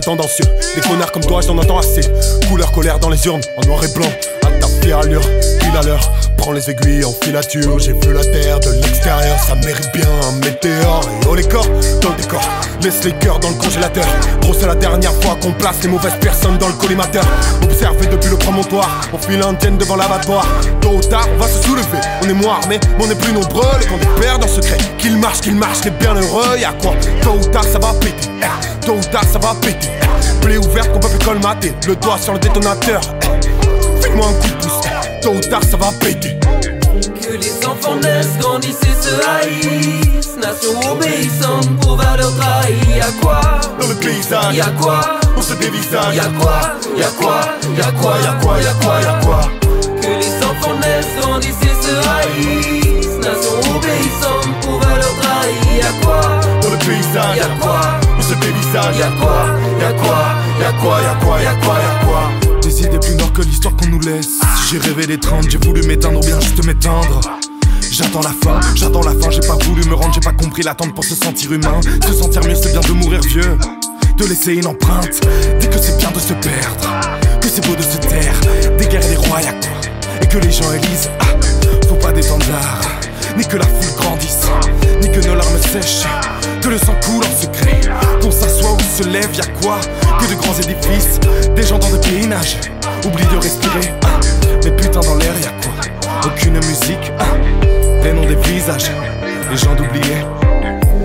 Tendancieux. Des connards comme toi, j'en entends assez. Couleur colère dans les urnes, en noir et blanc. Ta fière allure, pile à l'heure. Prends les aiguilles en filature. J'ai vu la terre de l'extérieur, ça mérite bien un météore. Et oh les corps, dans le décor. Laisse les cœurs dans le congélateur. Gros, c'est la dernière fois qu'on place les mauvaises personnes dans le collimateur. Observé depuis le promontoire, on file indienne devant l'abattoir. Tôt ou tard, on va se soulever. On est moins armés, mais on est plus nombreux. Les qu'on perd en secret. Qu'il marche, qu'il marche, t'es bien heureux. Y'a quoi? Tôt ou tard, ça va péter. Eh, Tôt ou tard, ça va péter. Eh, Plaie ouverte qu'on peut plus colmater. Le doigt sur le détonateur. Eh, Fais-moi un coup de pouce. Eh, Tôt ou tard, ça va péter. Que les enfants naissent, grandissent et se haïssent Nation obéissante pour valeur trahie Y'a quoi Dans le paysage, Y'a quoi On se dévisage. Y'a quoi Y'a quoi Y'a quoi Y'a quoi, y'a quoi, y'a quoi Que les enfants naissent, grandissent et se haïssent Nation obéissante pour valeur trahie Y'a quoi Dans le paysage, Y'a quoi On se dévisage. Y'a quoi Y'a quoi Y'a quoi, y'a quoi, y'a quoi, y'a quoi Des idées plus noires que l'histoire qu'on nous laisse. J'ai rêvé d'étreindre, j'ai voulu m'éteindre ou bien juste m'éteindre. J'attends la fin, j'attends la fin, j'ai pas voulu me rendre, j'ai pas compris l'attente pour se sentir humain. Se sentir mieux, c'est bien de mourir vieux. de laisser une empreinte. Dis que c'est bien de se perdre, que c'est beau de se taire. Des guerres et des rois, y'a quoi? Et que les gens élisent, ah, faut pas d'étendard, ni que la foule grandisse, ni que nos larmes sèchent, que le sang coule en secret. Se lève, y'a quoi Que de grands édifices, des gens dans des paysages, oublie de respirer. ah. Mais putain, dans l'air, y'a quoi Aucune musique, ah. les noms des visages, les gens d'oublier.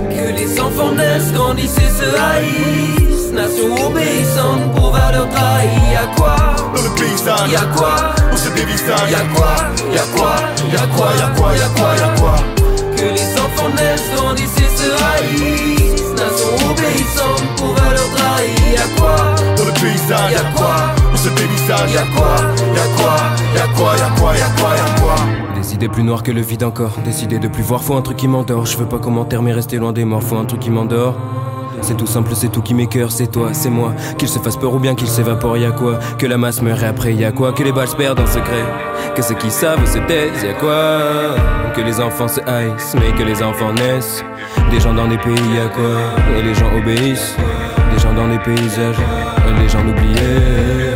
Que les enfants naissent, grandissent et se haïssent. Nation obéissante pour valeur trahie. Y'a quoi Dans le paysage, Y'a quoi On se dévisage. Y'a quoi Y'a quoi Y'a quoi Y'a quoi Y'a quoi Y'a quoi Que les enfants naissent, grandissent et se haïssent. Nation obéissante pour quoi Dans le paysage, Y'a quoi On se dévisage. Y'a quoi quoi Y'a quoi Y'a quoi Y'a quoi Y'a quoi Des idées plus noires que le vide encore. Décider de plus voir, faut un truc qui m'endort. Je veux pas commentaire, mais rester loin des morts, faut un truc qui m'endort. C'est tout simple, c'est tout qui m'écœure, c'est toi, c'est moi. Qu'il se fasse peur ou bien qu'il s'évapore, y'a quoi Que la masse meurt et après y'a quoi Que les balles se perdent en secret. Que ceux qui savent se taisent, y'a quoi Que les enfants se haïssent, mais que les enfants naissent. Des gens dans des pays, y'a quoi Et les gens obéissent. Des gens dans des paysages, les gens oubliés.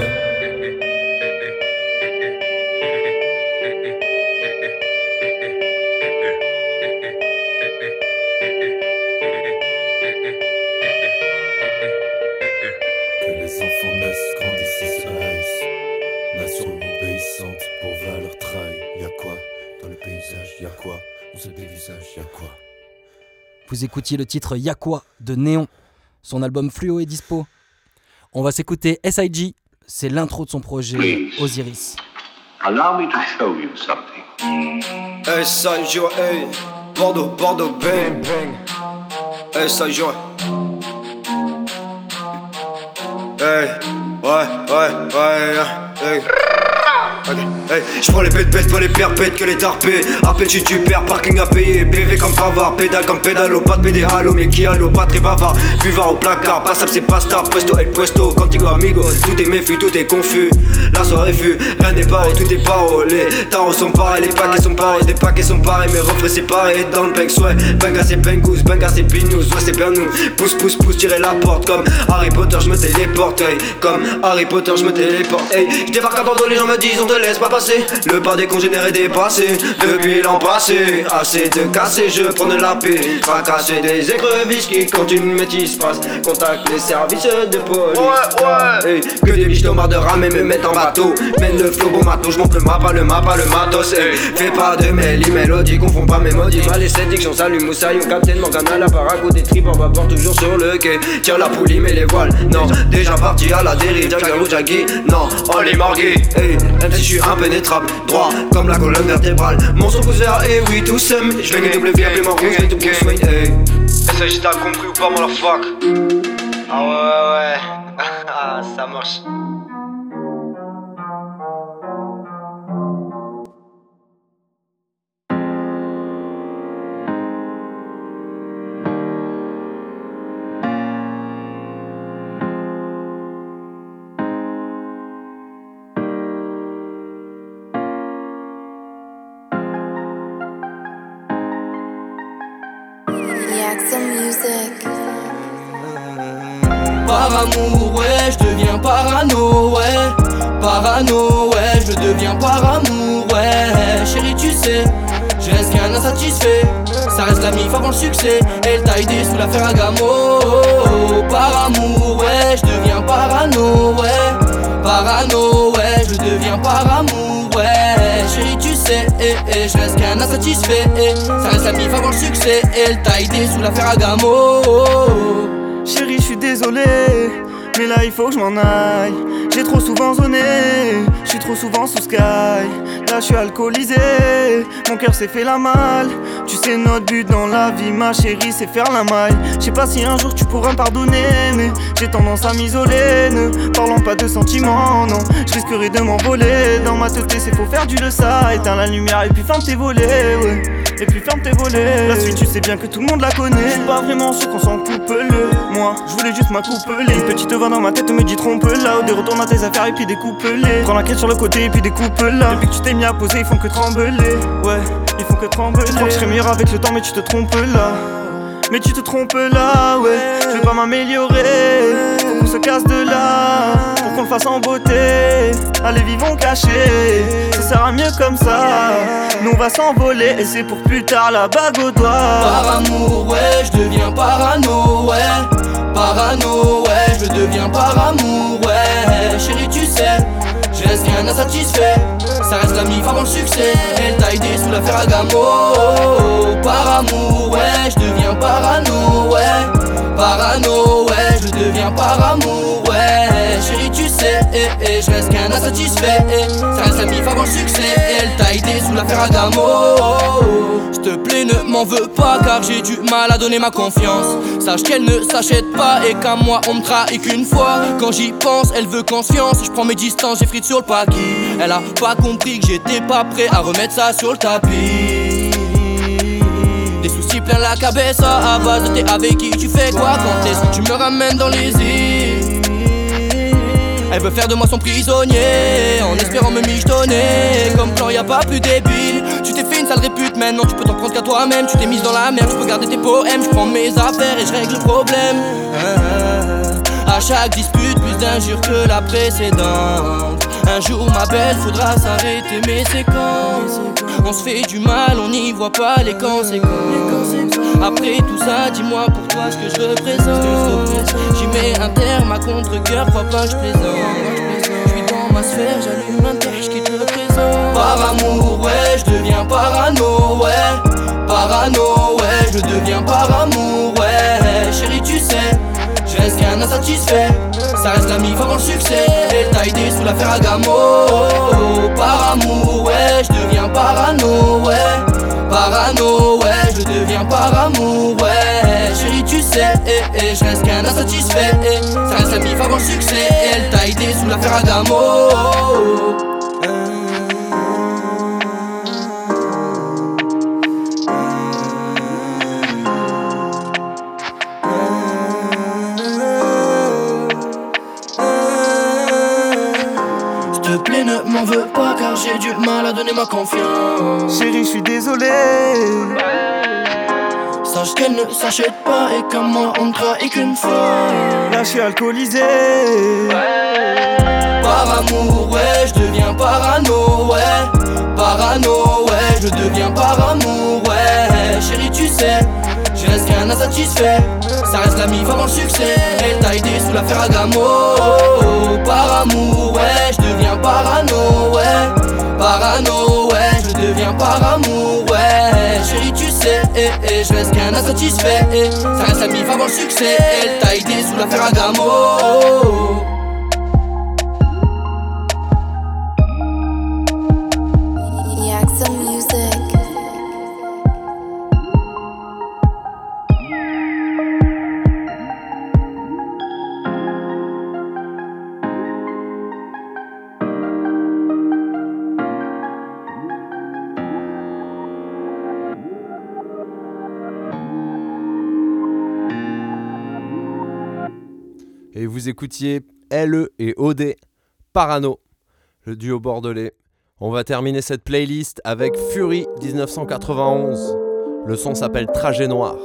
Que les enfants naissent, grandissent et se. Nation obéissante pour valeur trahie. Y'a quoi dans le paysage? Y'a quoi On se dévisage, y'a quoi? Vous écoutiez le titre Y'a quoi de Néon? Son album Fluo est dispo. On va s'écouter SIG. C'est l'intro de son projet Please. Osiris. Allow me to show you something. Joue, hey. Bordeaux, Bordeaux, bang, bang. Joue. Hey, ouais, ouais, ouais, je prends les bêtes pas les perpètes que les tarpés. Appel tu perds, parking à payer. PV comme Favard, pédale comme pédalo, pas de pédalo, mais qui allo, pas très bavard. Buvard au placard, passable c'est pas star, presto el puesto, contigo amigo. Tout est méfu, tout est confus. La soirée fut, rien n'est pareil, tout est parolé. Taros sont pareils, les paquets sont pareils, des paquets sont pareils, mes refrains séparés dans le bec, ouais. Banga c'est Bengoose, banga c'est Binous, ouais c'est bien nous. Pousse, pousse, pousse, tirer la porte comme Harry Potter, je me téléporte. Comme Harry Potter, je me téléporte, hey. Je débarque à Bordeaux, les gens me disent, on te laisse pas passer. Le pas des congénères est dépassé depuis l'an passé. Assez de casser, je prends de la paix. Fracasser des écrevisses qui quand une métisse passe. Contacte les services de police. Ouais, ouais. Hey, que des biches tomards de ramer me mettent en bateau. Mène le flow bon matos, je monte le map, pas le map, pas le matos. Hey, fais pas de méli, mélodie, confonds pas mes maudits. Mal esthétique, j'en salue Moussaillon, Captain Morgana, la parago des tripes, on va bord toujours sur le quai. Tire la poulie, mais les voiles, non. Déjà parti à la dérive, Jack ou Jackie, non. Oli Morgui, hey, même si je suis impénétrable, droit comme la colonne vertébrale. Mon son vers, et oui, tout seul. Je vais double vie, appelez-moi rouge, mais tout Bruce Wayne, hey. SAG t'as compris ou pas, motherfuck? Ah ouais, ouais, ouais. Ah, ça marche. Amour, ouais, je deviens parano, ouais. Parano, ouais, je deviens par amour, ouais. Chérie, tu sais, je reste qu'un insatisfait. Ça reste la mif avant le succès. Elle t'a aidé sous la Ferragamo. Par amour, ouais, je deviens parano, ouais. Parano, ouais, je deviens par amour, ouais. Chérie, tu sais, eh, eh, je reste qu'un insatisfait. Ça reste la mif avant le succès. Elle t'a aidé sous la Ferragamo. Chérie, je suis désolé, mais là il faut que je m'en aille. J'ai trop souvent zoné, je suis trop souvent sous sky. Là je suis alcoolisé, mon cœur s'est fait la malle. Tu sais, notre but dans la vie, ma chérie, c'est faire la maille. Je sais pas si un jour tu pourras me pardonner, mais j'ai tendance à m'isoler. Ne parlons pas de sentiments, non, je risquerais de m'envoler. Dans ma tête, c'est faut faire du le ça. Éteins la lumière et puis ferme tes volets, ouais. Et puis ferme tes volets. La suite, tu sais bien que tout le monde la connaît. Je suis pas vraiment sûr qu'on s'en coupe le. Moi, je voulais juste m'accoupler. Une petite voix dans ma tête me dit trompe-la. Ou des retourne à tes affaires et puis découpe-les. Prends la sur le côté puis découpe-la. Depuis que tu t'es mis à poser, ils font que trembler. Ouais, ils font que trembler. Tu crois que je serais meilleur avec le temps, mais tu te trompes là. Mais tu te trompes là, ouais. Je vais pas m'améliorer. se casse de là pour qu'on le fasse en beauté. Allez, vivons cachés, ça sera mieux comme ça. Nous on va s'envoler et c'est pour plus tard la bague au doigt. Par amour, ouais, je deviens parano, ouais. Parano, ouais, je deviens par amour, ouais. Chérie, tu sais, reste rien insatisfait. Ça reste la mif avant le succès. Elle t'a aidé sous la Ferragamo. Par amour, ouais, je deviens parano, ouais. Parano, ouais, je deviens par amour, ouais. Eh, eh, je reste qu'un insatisfait. Eh. Ça reste la mif avant le succès. Elle t'a aidé sous la Ferragamo. S'il te plaît, ne m'en veux pas, car j'ai du mal à donner ma confiance. Sache qu'elle ne s'achète pas et qu'à moi on me trahit qu'une fois. Quand j'y pense, elle veut confiance. Je prends mes distances, j'ai frites sur le paquet. Elle a pas compris que j'étais pas prêt à remettre ça sur le tapis. Des soucis plein la cabessa à base de t'es avec qui tu fais quoi quand que tu me ramènes dans les îles Elle veut faire de moi son prisonnier en espérant me michetonner. Comme plan y a pas plus débile Tu t'es fait une sale répute maintenant tu peux t'en prendre qu'à toi-même. Tu t'es mise dans la merde, tu peux garder tes poèmes. Je prends mes affaires et je règle le problème. Ah, À chaque dispute plus d'injures que la précédente. Un jour ma belle faudra s'arrêter c'est quand? On se fait du mal, on n'y voit pas les conséquences. Après tout ça, dis-moi pour toi ce que je représente. J'y mets un terme à contre-coeur, crois pas que je plaisante. Je suis dans ma sphère, j'allume un terre, je quitte le présent Par amour, ouais, je deviens parano, ouais. Parano, ouais, je deviens par amour, ouais. Chérie, tu sais je reste qu'un insatisfait. Ça reste la mif avant le succès. Elle t'a aidé sous la Ferragamo Par amour, ouais, je deviens parano, ouais. Parano, ouais, je deviens par amour, ouais. Chérie, tu sais, eh, eh, je reste qu'un insatisfait eh. Ça reste la mif avant le succès Elle t'a aidé sous la Ferragamo S'il te plaît, ne m'en veux pas j'ai du mal à donner ma confiance. Chérie, je suis désolé. Sache qu'elle ne s'achète pas et qu'à moi on ne trahit qu'une fois. Là, je suis alcoolisé. Par amour, ouais, je deviens parano, ouais. Parano, ouais, je deviens par amour, ouais. Chérie, tu sais, je reste qu'un insatisfait. Ça reste la mif avant le succès. Elle t'a aidé sous la Ferragamo. Par amour, ouais, je deviens parano. Parano, ouais, je deviens par amour, ouais. Chérie, tu sais, eh, eh, je reste qu'un insatisfait. eh. Ça reste la mif avant le succès. Elle t'a aidé sous la Ferragamo. LE et OD, Parano, le duo bordelais. On va terminer cette playlist avec Fury 1991. Le son s'appelle Trajet Noir.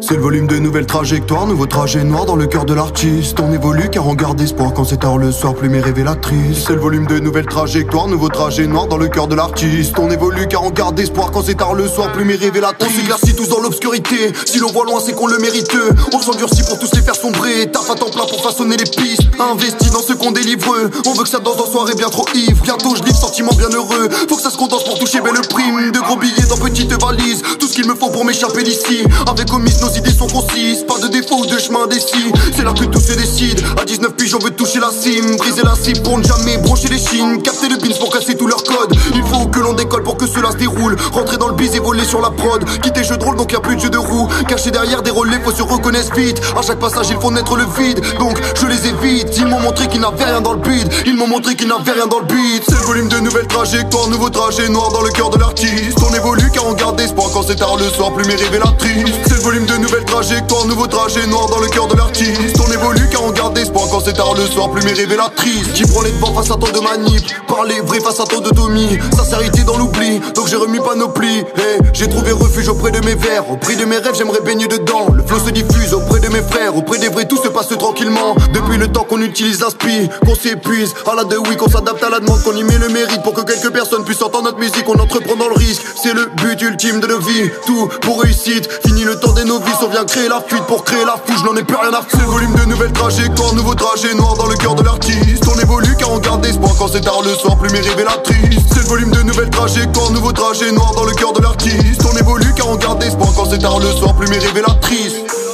C'est le volume de nouvelles trajectoires, nouveau trajet noir dans le cœur de l'artiste. On évolue car on garde espoir quand c'est tard le soir, plume et révélatrice. C'est le volume de nouvelles trajectoires, nouveau trajet noir dans le cœur de l'artiste. On évolue car on garde espoir quand c'est tard le soir, plume et révélatrice. On s'éclaircit tous dans l'obscurité, si l'on voit loin c'est qu'on le mérite. On s'endurcit pour tous les faire sombrer, taf à temps plein pour façonner les pistes. Investi dans ce qu'on délivre, on veut que ça danse en soirée bien trop ivre. Bientôt je livre sentiment bien heureux, faut que ça se condense pour toucher belle prime. De gros billets dans petite valise, tout ce qu'il me faut pour m'échapper d'ici. Avec Nos idées sont concises, pas de défaut ou de chemin décis. C'est là que tout se décide. À 19 piges, on veut toucher la cime, briser la cible pour ne jamais broncher les chines, capter le pins pour casser tous leurs codes. Il faut que l'on décolle pour que cela se déroule. Rentrer dans le bise et voler sur la prod. Quitter jeu de rôle, donc y a plus de jeu de roue. Caché derrière des relais, faut se reconnaître vite. À chaque passage, il faut naître le vide, donc je les évite. Ils m'ont montré qu'ils n'avaient rien dans le bide. Ils m'ont montré qu'ils n'avaient rien dans le beat. C'est le volume de nouvelles trajectoires, nouveau trajet noir dans le cœur de l'artiste. On évolue car on garde espoir quand c'est tard le soir, plus mes révélatrice. C'est le volume de nouvelles trajectoires, nouveau trajet noir dans le cœur de l'artiste. On évolue car on garde espoir quand c'est tard le soir, plus mes révélatrices. Qui prend les devants face à tant de manip, parler vrai face à tant de Tommy. Été dans l'oubli, donc j'ai remis panoplie. Hey, j'ai trouvé refuge auprès de mes vers. Au prix de mes rêves, j'aimerais baigner dedans. Le flow se diffuse auprès de mes frères, auprès des vrais, tout se passe tranquillement. Depuis le temps qu'on utilise l'aspi, qu'on s'épuise, à la de oui, qu'on s'adapte à la demande, qu'on y met le mérite pour que quelques personnes puissent entendre notre musique. On entreprend dans le risque, c'est le but ultime de nos vies. Tout pour réussite, fini le temps des novices, on vient créer la fuite pour créer la fouche, j'en ai plus rien à foutre. volume de nouvelles trajectoires, nouveau trajet noir dans le cœur de l'artiste. On évolue car on garde espoir quand c'est tard le soir, plus mes révélatrices. C'est le volume de nouvelles trajectoires, nouveau trajet noir dans le cœur de l'artiste. On évolue car on garde espoir quand c'est tard le soir, plus mes révélatrices.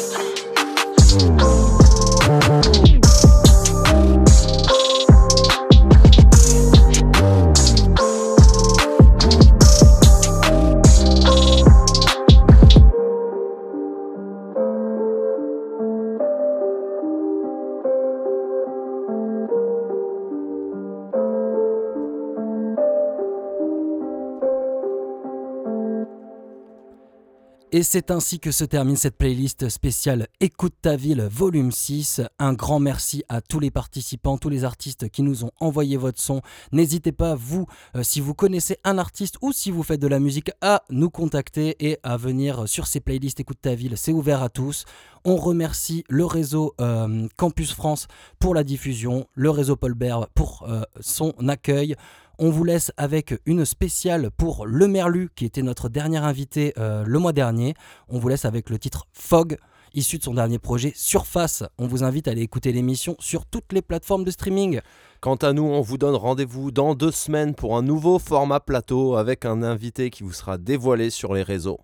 Et c'est ainsi que se termine cette playlist spéciale Écoute ta ville volume 6. Un grand merci à tous les participants, tous les artistes qui nous ont envoyé votre son. N'hésitez pas, vous, euh, si vous connaissez un artiste ou si vous faites de la musique, à nous contacter et à venir sur ces playlists Écoute ta ville. C'est ouvert à tous. On remercie le réseau euh, Campus France pour la diffusion, le réseau Paul Bert pour euh, son accueil. On vous laisse avec une spéciale pour Le Merlu, qui était notre dernier invité euh, le mois dernier. On vous laisse avec le titre Fog, issu de son dernier projet Surface. On vous invite à aller écouter l'émission sur toutes les plateformes de streaming. Quant à nous, on vous donne rendez-vous dans deux semaines pour un nouveau format plateau avec un invité qui vous sera dévoilé sur les réseaux.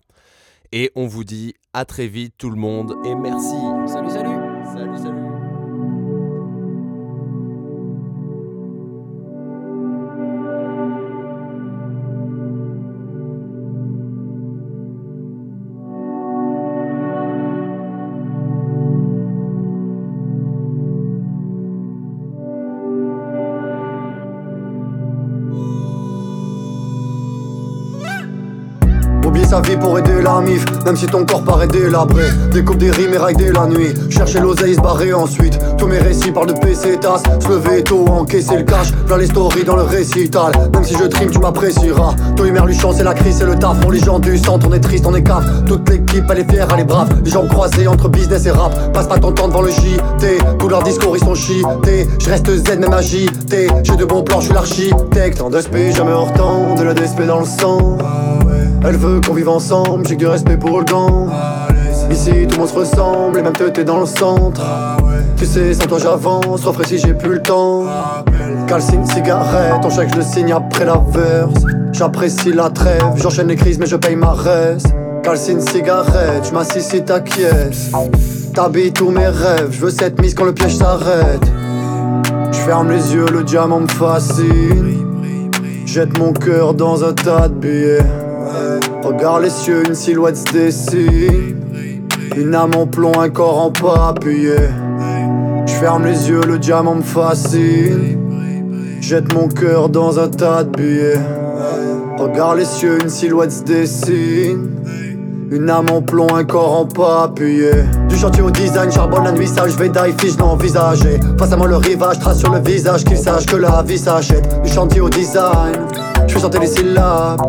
Et on vous dit à très vite tout le monde et merci. Salut, salut. Salut, même si ton corps paraît délabré. Découpe des rimes et railler la nuit. Chercher l'oseille, se barrer ensuite. Tous mes récits parlent de PC tasse. Se lever tôt, encaisser le cash. Plein les stories dans le récital. Même si je trime, tu m'apprécieras. Toi, humeur, Luchan, c'est la crise, c'est le taf. Pour les gens du centre, on est triste, on est caf. Toute l'équipe, elle est fière, elle est brave. Les gens croisés entre business et rap. Passe pas ton temps devant le JT. Tous leurs discours, ils sont chités. Je reste Z, même agité. J'ai de bons plans, je suis l'architecte. En deux sp, jamais hors temps. De la DSP dans le sang. Elle veut qu'on vive ensemble, j'ai que du respect pour le gant. Ici tout le monde se ressemble, et même t'es dans le centre. Tu sais, sans toi j'avance, si j'ai plus le temps. Calcine, cigarette, ton chèque je le signe après la verse. J'apprécie la trêve, j'enchaîne les crises mais je paye ma reste. Calcine, cigarette, je m'assis si t'acquiesces. T'habilles tous mes rêves, je veux cette mise quand le piège s'arrête. Je ferme les yeux, le diamant me fascine. Jette mon cœur dans un tas de billets. Regarde les cieux, une silhouette se dessine. Une âme en plomb, un corps en appuyé. Je ferme les yeux, le diamant me fascine. Jette mon cœur dans un tas de billets. Regarde les cieux, une silhouette se dessine. Une âme en plomb, un corps en appuyé. Du chantier au design, charbonne la nuit sale, je vais die fiche non. Face à moi le rivage, trace sur le visage, qu'il sache que la vie s'achète. Du chantier au design, je fais chanter les syllabes.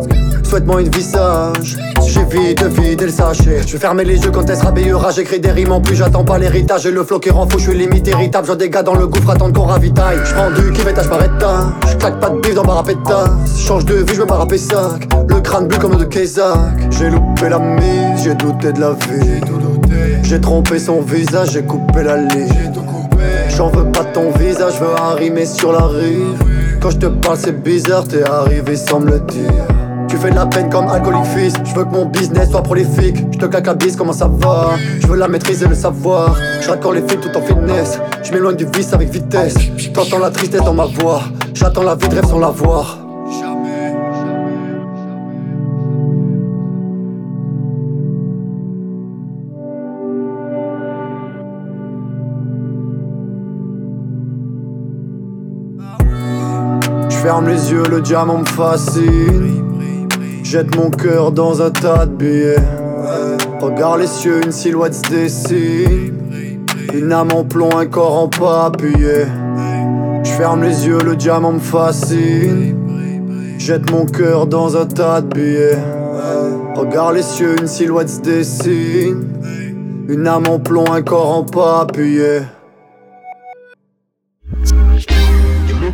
Souhaite-moi une vie sage. J'ai vide, vide et le sachet. Je vais fermer les yeux quand elle se rhabillera. J'écris des rimes en plus, j'attends pas l'héritage. Et le flow qui rend fou, je suis limite irritable. J'en des gars dans le gouffre, attendent qu'on ravitaille. Je prends du kivetage par état. Je claque pas de bif dans ma rapétasse. Change de vie, je me barre sac. Le crâne bleu comme de Kézak. J'ai loupé la mise, j'ai douté de la vie. J'ai trompé son visage, j'ai coupé la ligne. J'en veux pas de ton visage, je veux arrimer sur la rive. Quand je te parle, c'est bizarre, t'es arrivé sans me le dire. Tu fais de la peine comme alcoolique fils. Je veux que mon business soit prolifique. Je te claque la bise, comment ça va? Je veux la maîtriser, le savoir. Je raccorde les fils tout en finesse. Je m'éloigne du vice avec vitesse. T'entends la tristesse dans ma voix. J'attends la vie de rêve sans la voir. Ferme les yeux, le diamant me fascine. Jette mon cœur dans un tas de billets. Regarde les cieux, une silhouette se dessine. Une âme en plomb, un corps en papier. Je ferme les yeux, le diamant me fascine. Jette mon cœur dans un tas de billets. Regarde les cieux, une silhouette se dessine. Une âme en plomb, un corps en papier. Le